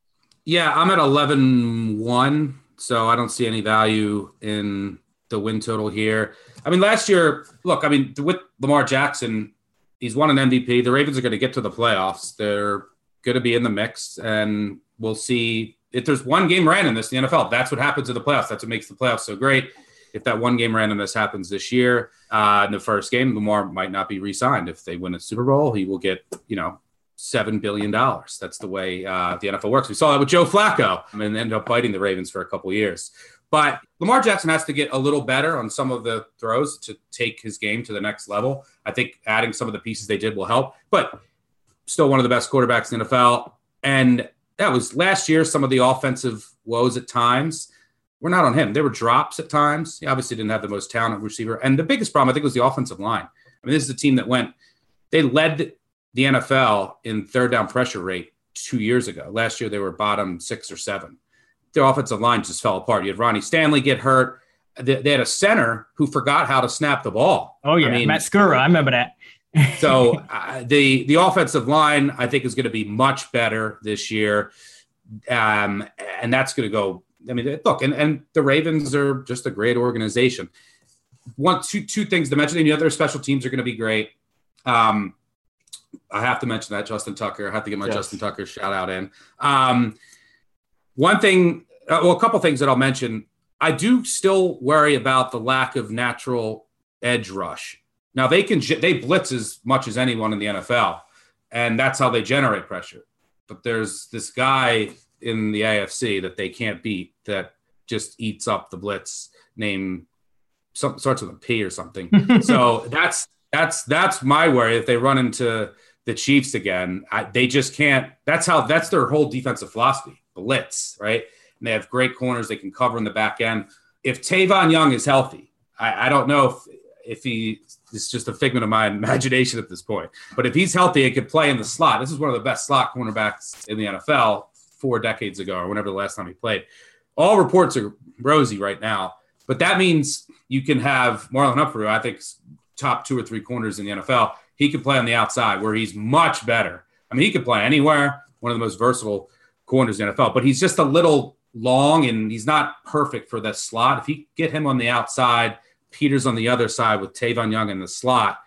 Yeah, I'm at 11 1, so I don't see any value in the win total here. I mean, last year, look, I mean, with Lamar Jackson, he's won an MVP. The Ravens are going to get to the playoffs. They're going to be in the mix, and we'll see if there's one game randomness in the NFL. That's what happens in the playoffs. That's what makes the playoffs so great. If that one game randomness happens this year uh, in the first game, Lamar might not be re-signed. If they win a Super Bowl, he will get you know seven billion dollars. That's the way uh, the NFL works. We saw that with Joe Flacco, and ended up biting the Ravens for a couple years. But Lamar Jackson has to get a little better on some of the throws to take his game to the next level. I think adding some of the pieces they did will help. But still one of the best quarterbacks in the NFL. And that was last year. Some of the offensive woes at times were not on him. There were drops at times. He obviously didn't have the most talented receiver. And the biggest problem, I think, was the offensive line. I mean, this is a team that went, they led the NFL in third down pressure rate two years ago. Last year, they were bottom six or seven. Their offensive line just fell apart. You had Ronnie Stanley get hurt. They, had a center who forgot how to snap the ball. Oh yeah, I mean, Matt Skura. I remember that. so uh, the the offensive line, I think, is going to be much better this year, um, and that's going to go. I mean, look, and, and the Ravens are just a great organization. One, two, two things to mention. The other special teams are going to be great. Um, I have to mention that Justin Tucker. I have to get my yes. Justin Tucker shout out in. Um, one thing, uh, well, a couple things that I'll mention. I do still worry about the lack of natural edge rush. Now they can they blitz as much as anyone in the NFL, and that's how they generate pressure. But there's this guy in the AFC that they can't beat that just eats up the blitz. Name some starts with a P or something. so that's that's that's my worry if they run into the Chiefs again. I, they just can't. That's how. That's their whole defensive philosophy: blitz, right? And they have great corners they can cover in the back end. If Tavon Young is healthy, I, I don't know if if he is just a figment of my imagination at this point. But if he's healthy and could play in the slot, this is one of the best slot cornerbacks in the NFL four decades ago or whenever the last time he played. All reports are rosy right now, but that means you can have Marlon Humphrey, I think, top two or three corners in the NFL he could play on the outside where he's much better. I mean, he could play anywhere, one of the most versatile corners in the NFL, but he's just a little long and he's not perfect for that slot. If you get him on the outside, Peters on the other side with Tavon Young in the slot,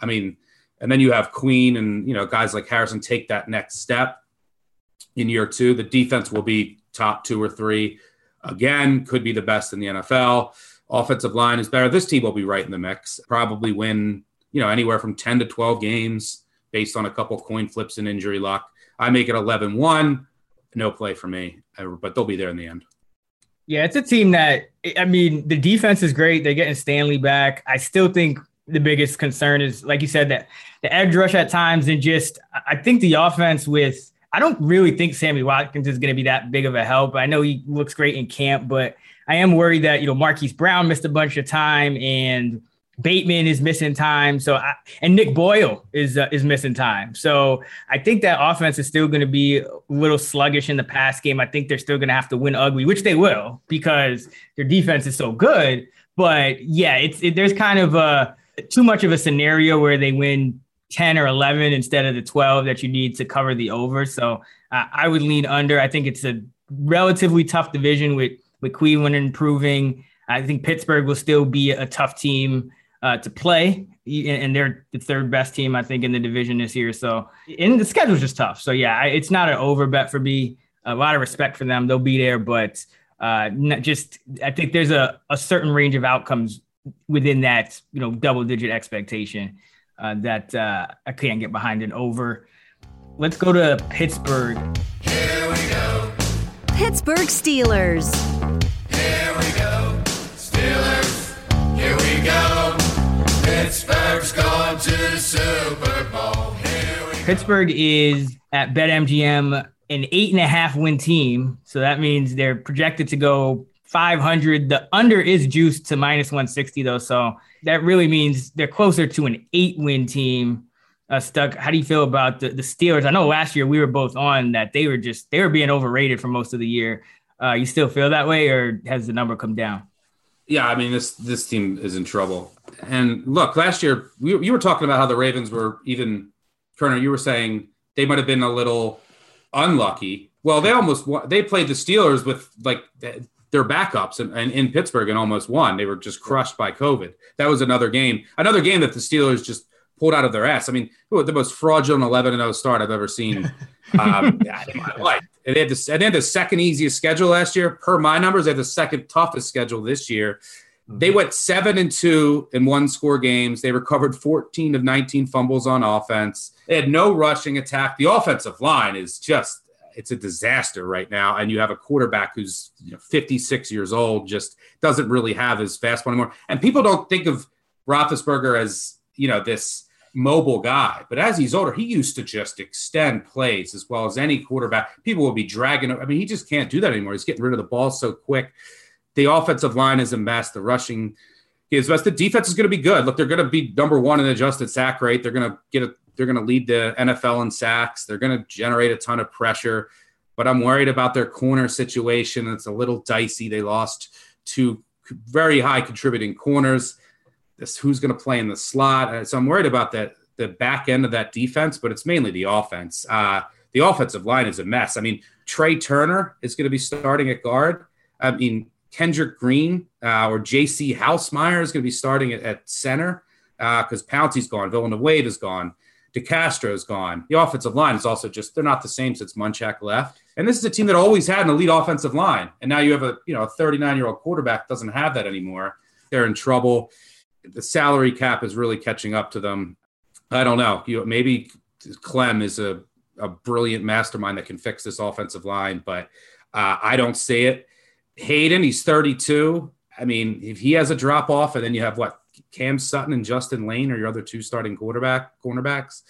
I mean, and then you have Queen and you know guys like Harrison take that next step in year two. The defense will be top two or three again. Could be the best in the NFL. Offensive line is better. This team will be right in the mix. Probably win you know anywhere from ten to twelve games based on a couple coin flips and injury luck. I make it 11-1. No play for me, uh, but they'll be there in the end. Yeah, it's a team that I mean, the defense is great. They're getting Stanley back. I still think the biggest concern is, like you said, that the edge rush at times, and just I think the offense with. I don't really think Sammy Watkins is going to be that big of a help. I know he looks great in camp, but I am worried that you know Marquise Brown missed a bunch of time and Bateman is missing time. So I, and Nick Boyle is uh, is missing time. So I think that offense is still going to be a little sluggish in the pass game. I think they're still going to have to win ugly, which they will because their defense is so good. But yeah, it's it, there's kind of a too much of a scenario where they win 10 or 11 instead of the 12 that you need to cover the over. So uh, I would lean under. I think it's a relatively tough division with with Cleveland improving. I think Pittsburgh will still be a tough team uh, to play, and they're the third best team I think in the division this year. So, and the schedule's just tough. So yeah, it's not an over bet for me. A lot of respect for them; they'll be there, but uh, just I think there's a, a certain range of outcomes within that you know double digit expectation uh, that uh, I can't get behind an over. Let's go to Pittsburgh. Here we go. Pittsburgh Steelers. Here we go. Steelers. Here we go. Pittsburgh's going to the Super Bowl. Pittsburgh is at BetMGM an eight and a half win team. So that means they're projected to go 500. The under is juiced to minus 160, though. So that really means they're closer to an eight win team. Uh, Stuck, how do you feel about the, the Steelers? I know last year we were both on that they were just they were being overrated for most of the year. Uh, you still feel that way, or has the number come down? Yeah, I mean this this team is in trouble. And look, last year we, you were talking about how the Ravens were even Koerner. You were saying they might have been a little unlucky. Well, they almost won. they played the Steelers with like their backups and, and in Pittsburgh and almost won. They were just crushed by COVID. That was another game, another game that the Steelers just pulled out of their ass. I mean, the most fraudulent 11 0 start I've ever seen um, in my life. And they, had the, and they had the second easiest schedule last year. Per my numbers, they had the second toughest schedule this year. They mm-hmm. went seven and two in one score games. They recovered 14 of 19 fumbles on offense. They had no rushing attack. The offensive line is just it's a disaster right now. And you have a quarterback who's you know, 56 years old, just doesn't really have his fastball anymore. And people don't think of Roethlisberger as you know this mobile guy, but as he's older, he used to just extend plays as well as any quarterback. People will be dragging. I mean, he just can't do that anymore. He's getting rid of the ball so quick. The offensive line is a mess. The rushing is best. The defense is going to be good. Look, they're going to be number one in adjusted sack rate. They're going to get a. They're going to lead the NFL in sacks. They're going to generate a ton of pressure. But I'm worried about their corner situation. It's a little dicey. They lost two very high contributing corners. This who's going to play in the slot. Uh, so I'm worried about that the back end of that defense, but it's mainly the offense. Uh, the offensive line is a mess. I mean, Trai Turner is going to be starting at guard. I mean, Kendrick Green uh, or J.C. Hassenauer is going to be starting at, at center because uh, Pouncey's gone, Villanova Villanueva is gone, DeCastro is gone. The offensive line is also just they're not the same since Munchak left. And this is a team that always had an elite offensive line, and now you have a you know a 39 year old quarterback doesn't have that anymore. They're in trouble. The salary cap is really catching up to them. I don't know. You know, maybe Klemm is a a brilliant mastermind that can fix this offensive line, but uh, I don't see it. Haden, he's 32. I mean, if he has a drop off, and then you have what Cam Sutton and Justin Layne are your other two starting quarterback cornerbacks.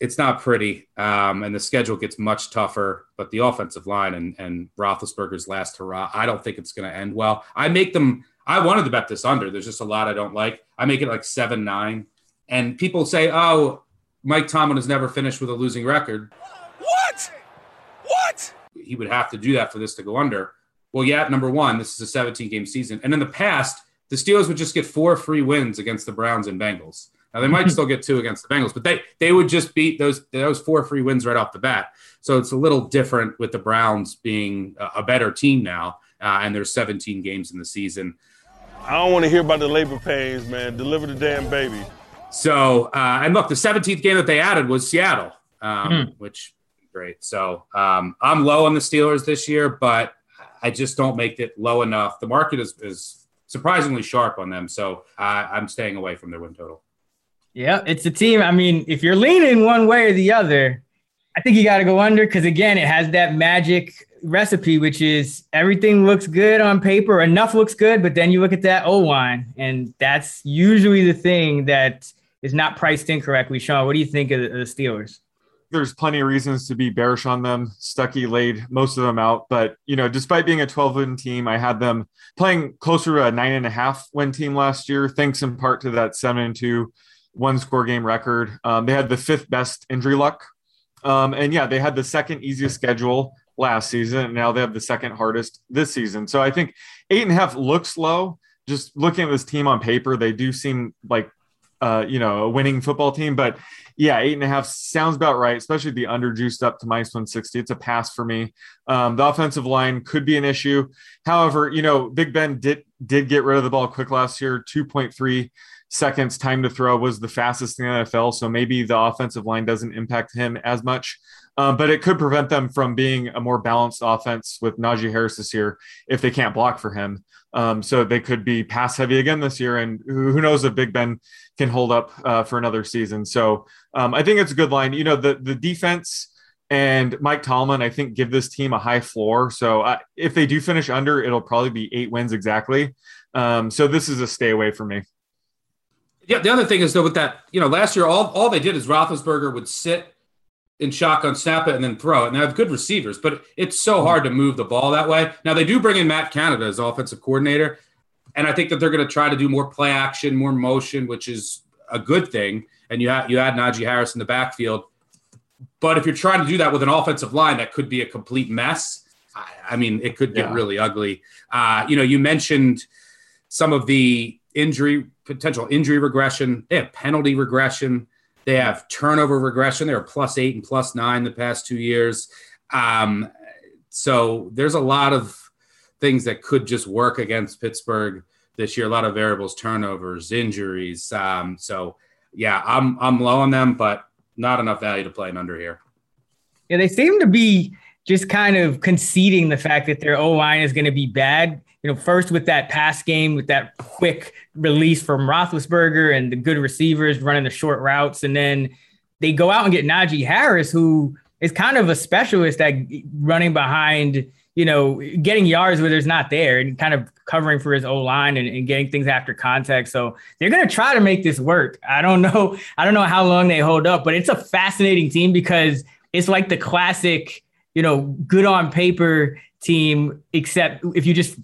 It's not pretty, um, and the schedule gets much tougher. But the offensive line and and Roethlisberger's last hurrah, I don't think it's going to end well. I make them. I wanted to bet this under. There's just a lot I don't like. I make it like seven nine, and people say, "Oh, Mike Tomlin has never finished with a losing record." What? What? He would have to do that for this to go under. Well, yeah, number one, this is a 17 game season. And in the past, the Steelers would just get four free wins against the Browns and Bengals. Now they might still get two against the Bengals, but they they would just beat those those four free wins right off the bat. So it's a little different with the Browns being a, a better team now, uh, and there's 17 games in the season. I don't want to hear about the labor pains, man. Deliver the damn baby. So, uh, and look, the 17th game that they added was Seattle, um, Mhm. which great. So, um, I'm low on the Steelers this year, but I just don't make it low enough. The market is, is surprisingly sharp on them, so I'm staying away from their win total. Yeah, it's a team. I mean, if you're leaning one way or the other, I think you got to go under because again, it has that magic recipe, which is everything looks good on paper, enough looks good, but then you look at that O line, and that's usually the thing that is not priced in correctly. Sean, what do you think of the Steelers? There's plenty of reasons to be bearish on them. Stuckey laid most of them out, but you know, despite being a 12 win team, I had them playing closer to a nine and a half win team last year, thanks in part to that seven and two one score game record. Um, they had the fifth best injury luck. Um, and yeah, they had the second easiest schedule last season. And now they have the second hardest this season. So I think eight and a half looks low. Just looking at this team on paper, they do seem like uh, you know, a winning football team. But yeah, eight and a half sounds about right, especially the under juiced up to minus 160. It's a pass for me. Um, the offensive line could be an issue. However, you know, Big Ben did did get rid of the ball quick last year. 2.3 seconds time to throw was the fastest in the NFL. So maybe the offensive line doesn't impact him as much. Um, but it could prevent them from being a more balanced offense with Najee Harris this year if they can't block for him. Um, so they could be pass heavy again this year. And who, knows if Big Ben can hold up uh, for another season. So um, I think it's a good line. You know, the, the defense and Mike Tomlin, I think, give this team a high floor. So uh, if they do finish under, it'll probably be eight wins exactly. Um, so this is a stay away for me. Yeah, the other thing is though with that, you know, last year all all they did is Roethlisberger would sit in shotgun, snap it, and then throw it. And they have good receivers, but it's so hard to move the ball that way. Now they do bring in Matt Canada as offensive coordinator, and I think that they're going to try to do more play action, more motion, which is a good thing. And you had you had Najee Harris in the backfield, but if you're trying to do that with an offensive line, that could be a complete mess. I, I mean, it could get Yeah. really ugly. Uh, you know, you mentioned some of the injury potential injury regression. They have penalty regression. They have turnover regression. They were plus eight and plus nine the past two years. Um, so there's a lot of things that could just work against Pittsburgh this year. A lot of variables, turnovers, injuries. Um, so yeah, I'm I'm low on them, but not enough value to play an under here. Yeah, they seem to be just kind of conceding the fact that their O line is going to be bad. You know, first with that pass game, with that quick release from Roethlisberger and the good receivers running the short routes, and then they go out and get Najee Harris, who is kind of a specialist at running behind, you know, getting yards where there's not there, and kind of covering for his O line and, and getting things after contact. So they're going to try to make this work. I don't know. I don't know how long they hold up, but it's a fascinating team because it's like the classic, you know, good on paper team, except if you just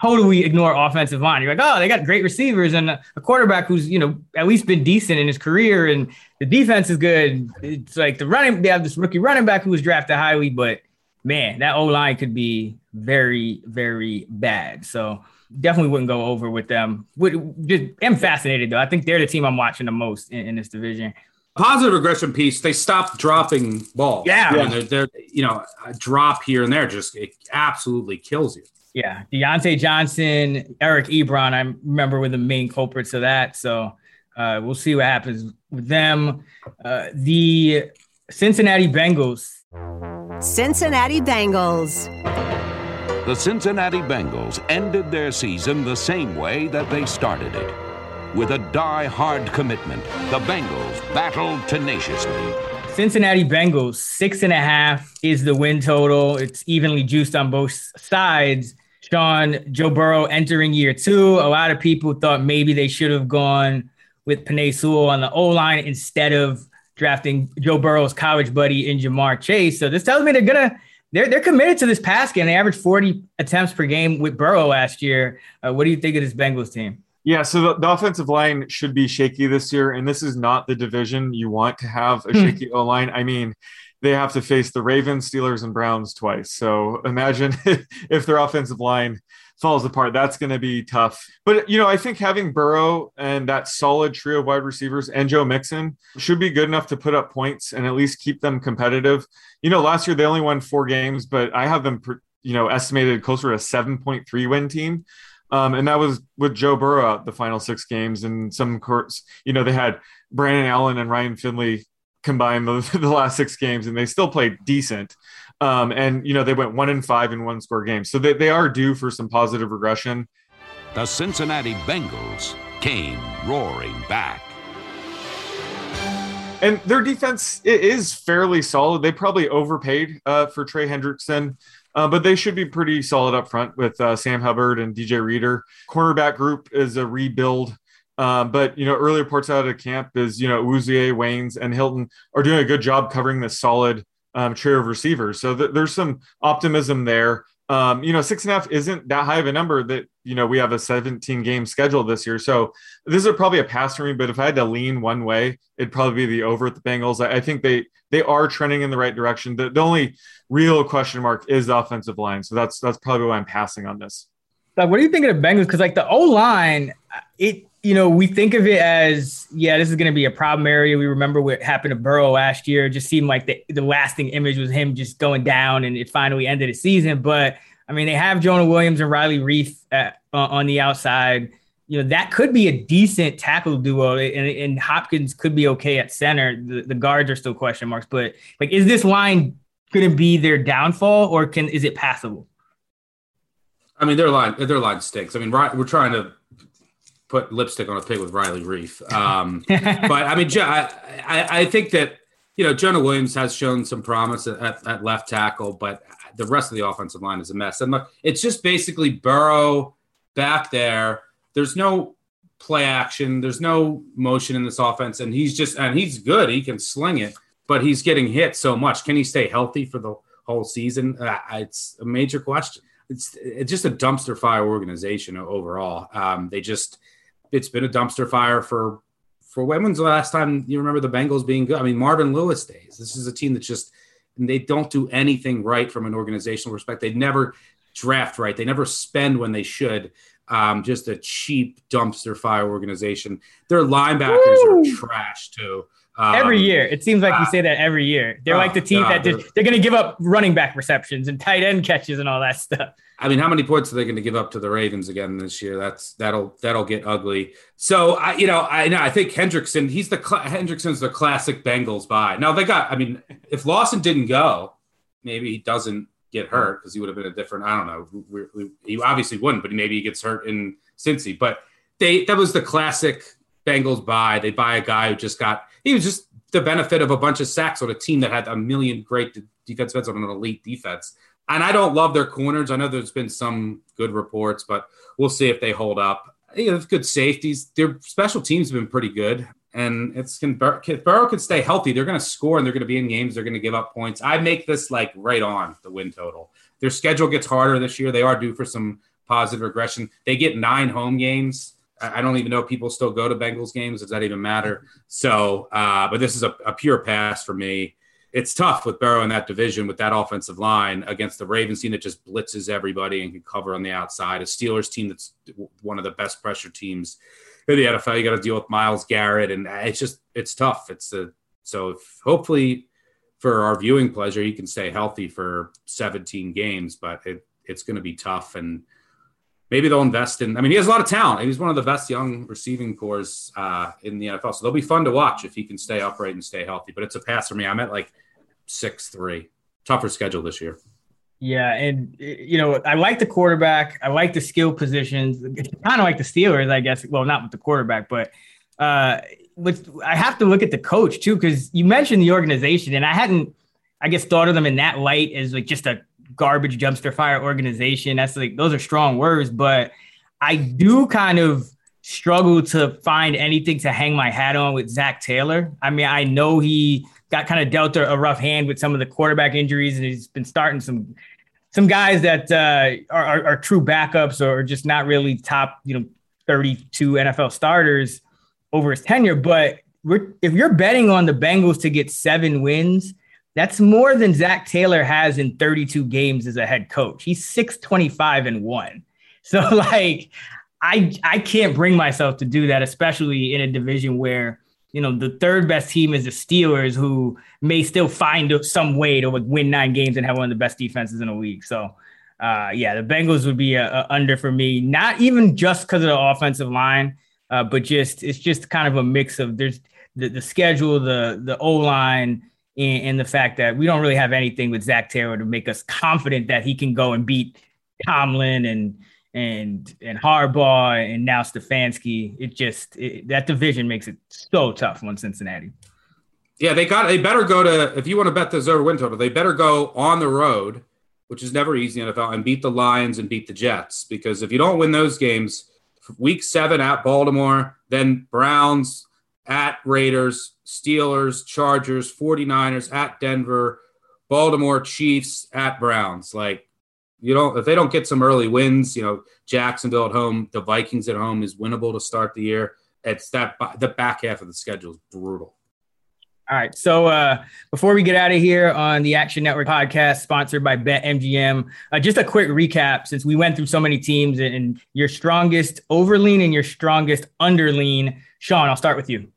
totally ignore offensive line. You're like, oh, they got great receivers and a quarterback who's, you know, at least been decent in his career and the defense is good. It's like the running, they have this rookie running back who was drafted highly, but man, that O line could be very, very bad. So definitely wouldn't go over with them. Would just am fascinated though. I think they're the team I'm watching the most in, in this division. Positive regression piece, they stopped dropping balls. Yeah. Mean, they're, they're you know a drop here and there just it absolutely kills you. Yeah, Diontae Johnson, Eric Ebron, I remember were the main culprits of that. So uh, we'll see what happens with them. Uh, the Cincinnati Bengals. Cincinnati Bengals. The Cincinnati Bengals ended their season the same way that they started it. With a die-hard commitment, the Bengals battled tenaciously. Cincinnati Bengals, six and a half is the win total. It's evenly juiced on both sides. Sean, Joe Burrow entering year two. A lot of people thought maybe they should have gone with Penei Sewell on the O line instead of drafting Joe Burrow's college buddy in Ja'Marr Chase. So this tells me they're gonna they're they're committed to this pass game. They averaged 40 attempts per game with Burrow last year. Uh, what do you think of this Bengals team? Yeah, so the, the offensive line should be shaky this year, and this is not the division you want to have a Hmm. shaky O line. I mean, they have to face the Ravens, Steelers, and Browns twice. So imagine if their offensive line falls apart. That's going to be tough. But you know, I think having Burrow and that solid trio of wide receivers and Joe Mixon should be good enough to put up points and at least keep them competitive. You know, last year they only won four games, but I have them, you know, estimated closer to a 7.3 win team. Um, and that was with Joe Burrow out the final six games. And some courts, you know, they had Brandon Allen and Ryan Finley combined the, the last six games, and they still played decent. Um, and you know, they went one and five in one score games, so they, they are due for some positive regression. The Cincinnati Bengals came roaring back. And their defense is fairly solid. They probably overpaid uh, for Trey Hendrickson. Uh, but they should be pretty solid up front with uh, Sam Hubbard and DJ Reader. Cornerback group is a rebuild. Um, but you know, early reports out of camp is you know Awuzie, Waynes, and Hilton are doing a good job covering the solid um, trio of receivers. So th- there's some optimism there. Um, you know, six and a half isn't that high of a number that, you know, we have a 17 game schedule this year. So this is probably a pass for me, but if I had to lean one way, it'd probably be the over at the Bengals. I, I think they, they are trending in the right direction. The, the, only real question mark is the offensive line. So that's, that's probably why I'm passing on this. Like, what do you think of the Bengals? Cause like the O line, it, you know, we think of it as, yeah, this is going to be a problem area. We remember what happened to Burrow last year. It just seemed like the, the lasting image was him just going down and it finally ended the season. But I mean, they have Jonah Williams and Riley Reiff at, uh, on the outside. You know, that could be a decent tackle duo, and, and Hopkins could be okay at center. The, the guards are still question marks, but like, is this line going to be their downfall or can is it passable? I mean, their line their line stinks. I mean, right, we're trying to put lipstick on a pig with Riley Reiff. Um, but I mean, I, I, I, think that you know Jonah Williams has shown some promise at, at, left tackle, but the rest of the offensive line is a mess. And look, it's just basically Burrow back there. There's no play action. There's no motion in this offense, and he's just and he's good. He can sling it, but he's getting hit so much. Can he stay healthy for the whole season? Uh, it's a major question. It's, it's just a dumpster fire organization overall. Um, they just it's been a dumpster fire for for when was the last time you remember the Bengals being good? I mean, Marvin Lewis days. This is a team that just they don't do anything right from an organizational perspective. They never draft right. They never spend when they should. Um, just a cheap dumpster fire organization. Their linebackers Woo! are trash too. Um, every year, it seems like uh, you say that every year. They're uh, like the team that just, they're going to give up running back receptions and tight end catches and all that stuff. I mean, how many points are they going to give up to the Ravens again this year? That's that'll that'll get ugly. So I, you know, I know I think Hendrickson. He's the Hendrickson's the classic Bengals buy. Now they got. I mean, if Lawson didn't go, maybe he doesn't get hurt because he would have been a different. I don't know. We, we, he obviously wouldn't, but maybe he gets hurt in Cincy. But they that was the classic Bengals buy. They buy a guy who just got. He was just the benefit of a bunch of sacks on a team that had a million great defensive ends on an elite defense and I don't love their corners. I know there's been some good reports, but we'll see if they hold up. You know, good safeties. Their special teams have been pretty good, and it's can if Burrow can stay healthy, they're going to score and they're going to be in games. They're going to give up points. I make this like right on the win total. Their schedule gets harder this year. They are due for some positive regression. They get nine home games. I don't even know if people still go to Bengals games. Does that even matter? So, uh, but this is a, a pure pass for me it's tough with Burrow in that division with that offensive line against the Ravens team that just blitzes everybody and can cover on the outside. A Steelers team that's one of the best pressure teams in the NFL. You got to deal with Myles Garrett, and it's just it's tough. It's a so if, hopefully for our viewing pleasure, he can stay healthy for 17 games, but it, it's going to be tough and. Maybe they'll invest in. I mean, he has a lot of talent. He's one of the best young receiving corps uh, in the NFL. So they'll be fun to watch if he can stay upright and stay healthy. But it's a pass for me. I'm at like six three. Tougher schedule this year. Yeah, and you know, I like the quarterback. I like the skill positions. Kind of like the Steelers, I guess. Well, not with the quarterback, but uh, with I have to look at the coach too because you mentioned the organization, and I hadn't, I guess, thought of them in that light as like just a garbage dumpster fire organization. That's like those are strong words, but I do kind of struggle to find anything to hang my hat on with Zac Taylor. I mean, I know he got kind of dealt a, rough hand with some of the quarterback injuries, and he's been starting some some guys that uh, are, are, are, true backups or just not really top, you know, 32 NFL starters over his tenure. But if you're betting on the Bengals to get seven wins, that's more than Zac Taylor has in 32 games as a head coach. He's 625 and one. So like I I can't bring myself to do that, especially in a division where you know, the third best team is the Steelers, who may still find some way to win nine games and have one of the best defenses in the league. So, uh, yeah, the Bengals would be a, a under for me. Not even just because of the offensive line, uh, but just it's just kind of a mix of there's the, the schedule, the the O line, and, and, the fact that we don't really have anything with Zac Taylor to make us confident that he can go and beat Tomlin and and and Harbaugh and now Stefanski. It just it, that division makes it so tough on Cincinnati. Yeah, they got they better go to if you want to bet this over win total, they better go on the road which is never easy in NFL, and beat the Lions and beat the Jets. Because if you don't win those games, week seven at Baltimore, then Browns at Raiders, Steelers, Chargers, 49ers at Denver, Baltimore Chiefs at Browns. Like, you don't if they don't get some early wins, you know, Jacksonville at home, the Vikings at home is winnable to start the year. It's that the back half of the schedule is brutal. All right. So uh, before we get out of here on the Action Network podcast, sponsored by BetMGM, uh, just a quick recap since we went through so many teams and, and your strongest overlean and your strongest underlean. Sean, I'll start with you.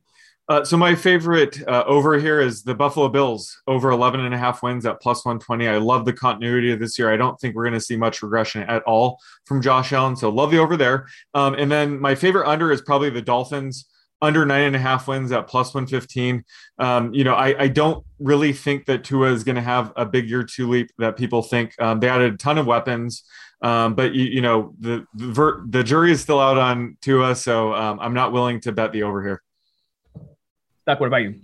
Uh, so my favorite uh, over here is the Buffalo Bills over 11 and a half wins at plus 120. I love the continuity of this year. I don't think we're going to see much regression at all from Josh Allen. So love the over there. Um, and then my favorite under is probably the Dolphins under nine and a half wins at plus 115. Um, you know, I, I, don't really think that Tua is going to have a big year two leap that people think. Um, they added a ton of weapons, um, but you, you, know, the, the, ver- the jury is still out on Tua, so um, I'm not willing to bet the over here. Doc, what about you?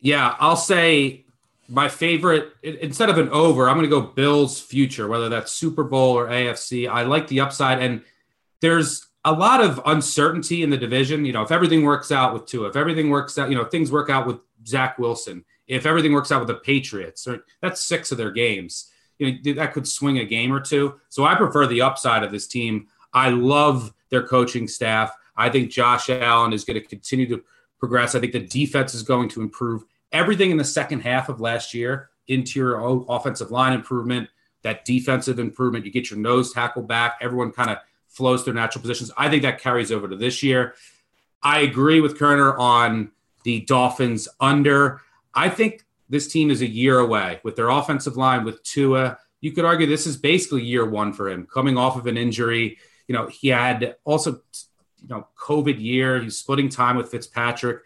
Yeah, I'll say my favorite instead of an over, I'm going to go Bills future, whether that's Super Bowl or AFC. I like the upside, and there's a lot of uncertainty in the division. You know, if everything works out with Tua, if everything works out, you know, things work out with Zach Wilson, if everything works out with the Patriots, or that's six of their games. You know, that could swing a game or two. So I prefer the upside of this team. I love their coaching staff. I think Josh Allen is going to continue to progress. I think the defense is going to improve. Everything in the second half of last year, interior offensive line improvement, that defensive improvement, you get your nose tackle back. Everyone kind of flows through natural positions. I think that carries over to this year. I agree with Koerner on the Dolphins under. I think this team is a year away with their offensive line with Tua. You could argue this is basically year one for him, coming off of an injury. You know, he had also, you know, COVID year. He's splitting time with Fitzpatrick.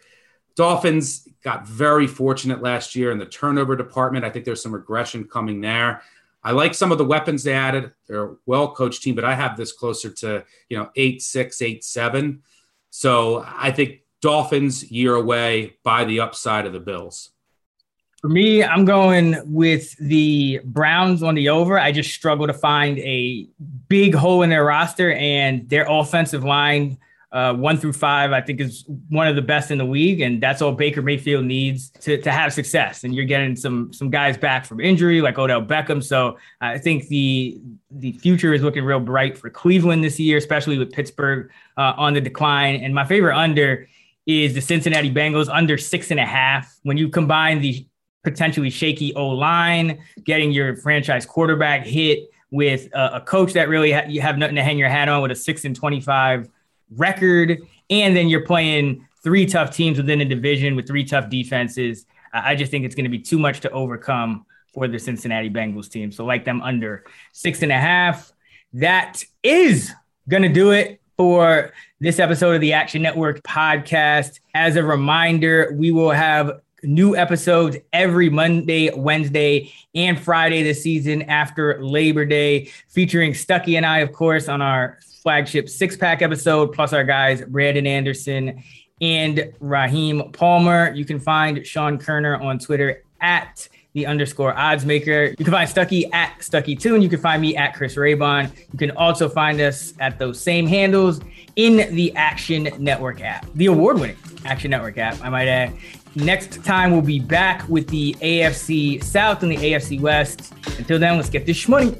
Dolphins got very fortunate last year in the turnover department. I think there's some regression coming there. I like some of the weapons they added. They're a well coached team, but I have this closer to, you know, eight, six, eight, seven. So I think Dolphins year away by the upside of the Bills. For me, I'm going with the Browns on the over. I just struggle to find a big hole in their roster and their offensive line uh, one through five, I think is one of the best in the league, and that's all Baker Mayfield needs to, to have success. And you're getting some some guys back from injury, like Odell Beckham. So I think the the future is looking real bright for Cleveland this year, especially with Pittsburgh uh, on the decline. And my favorite under is the Cincinnati Bengals under six and a half. When you combine the potentially shaky O line, getting your franchise quarterback hit with a, a coach that really ha- you have nothing to hang your hat on with a six and twenty five record, and then you're playing three tough teams within a division with three tough defenses. I just think it's going to be too much to overcome for the Cincinnati Bengals team. So, like them under six and a half. That is going to do it for this episode of the Action Network podcast. As a reminder, we will have new episodes every Monday, Wednesday, and Friday this season after Labor Day, featuring Stuckey and I, of course, on our flagship six pack episode, plus our guys, Brandon Anderson and Raheem Palmer. You can find Sean Koerner on Twitter at the underscore odds maker. You can find Stuckey at Stuckey2, and you can find me at Chris Raybon. You can also find us at those same handles in the Action Network app, the award winning Action Network app, I might add. Next time, we'll be back with the AFC South and the AFC West. Until then, let's get this money.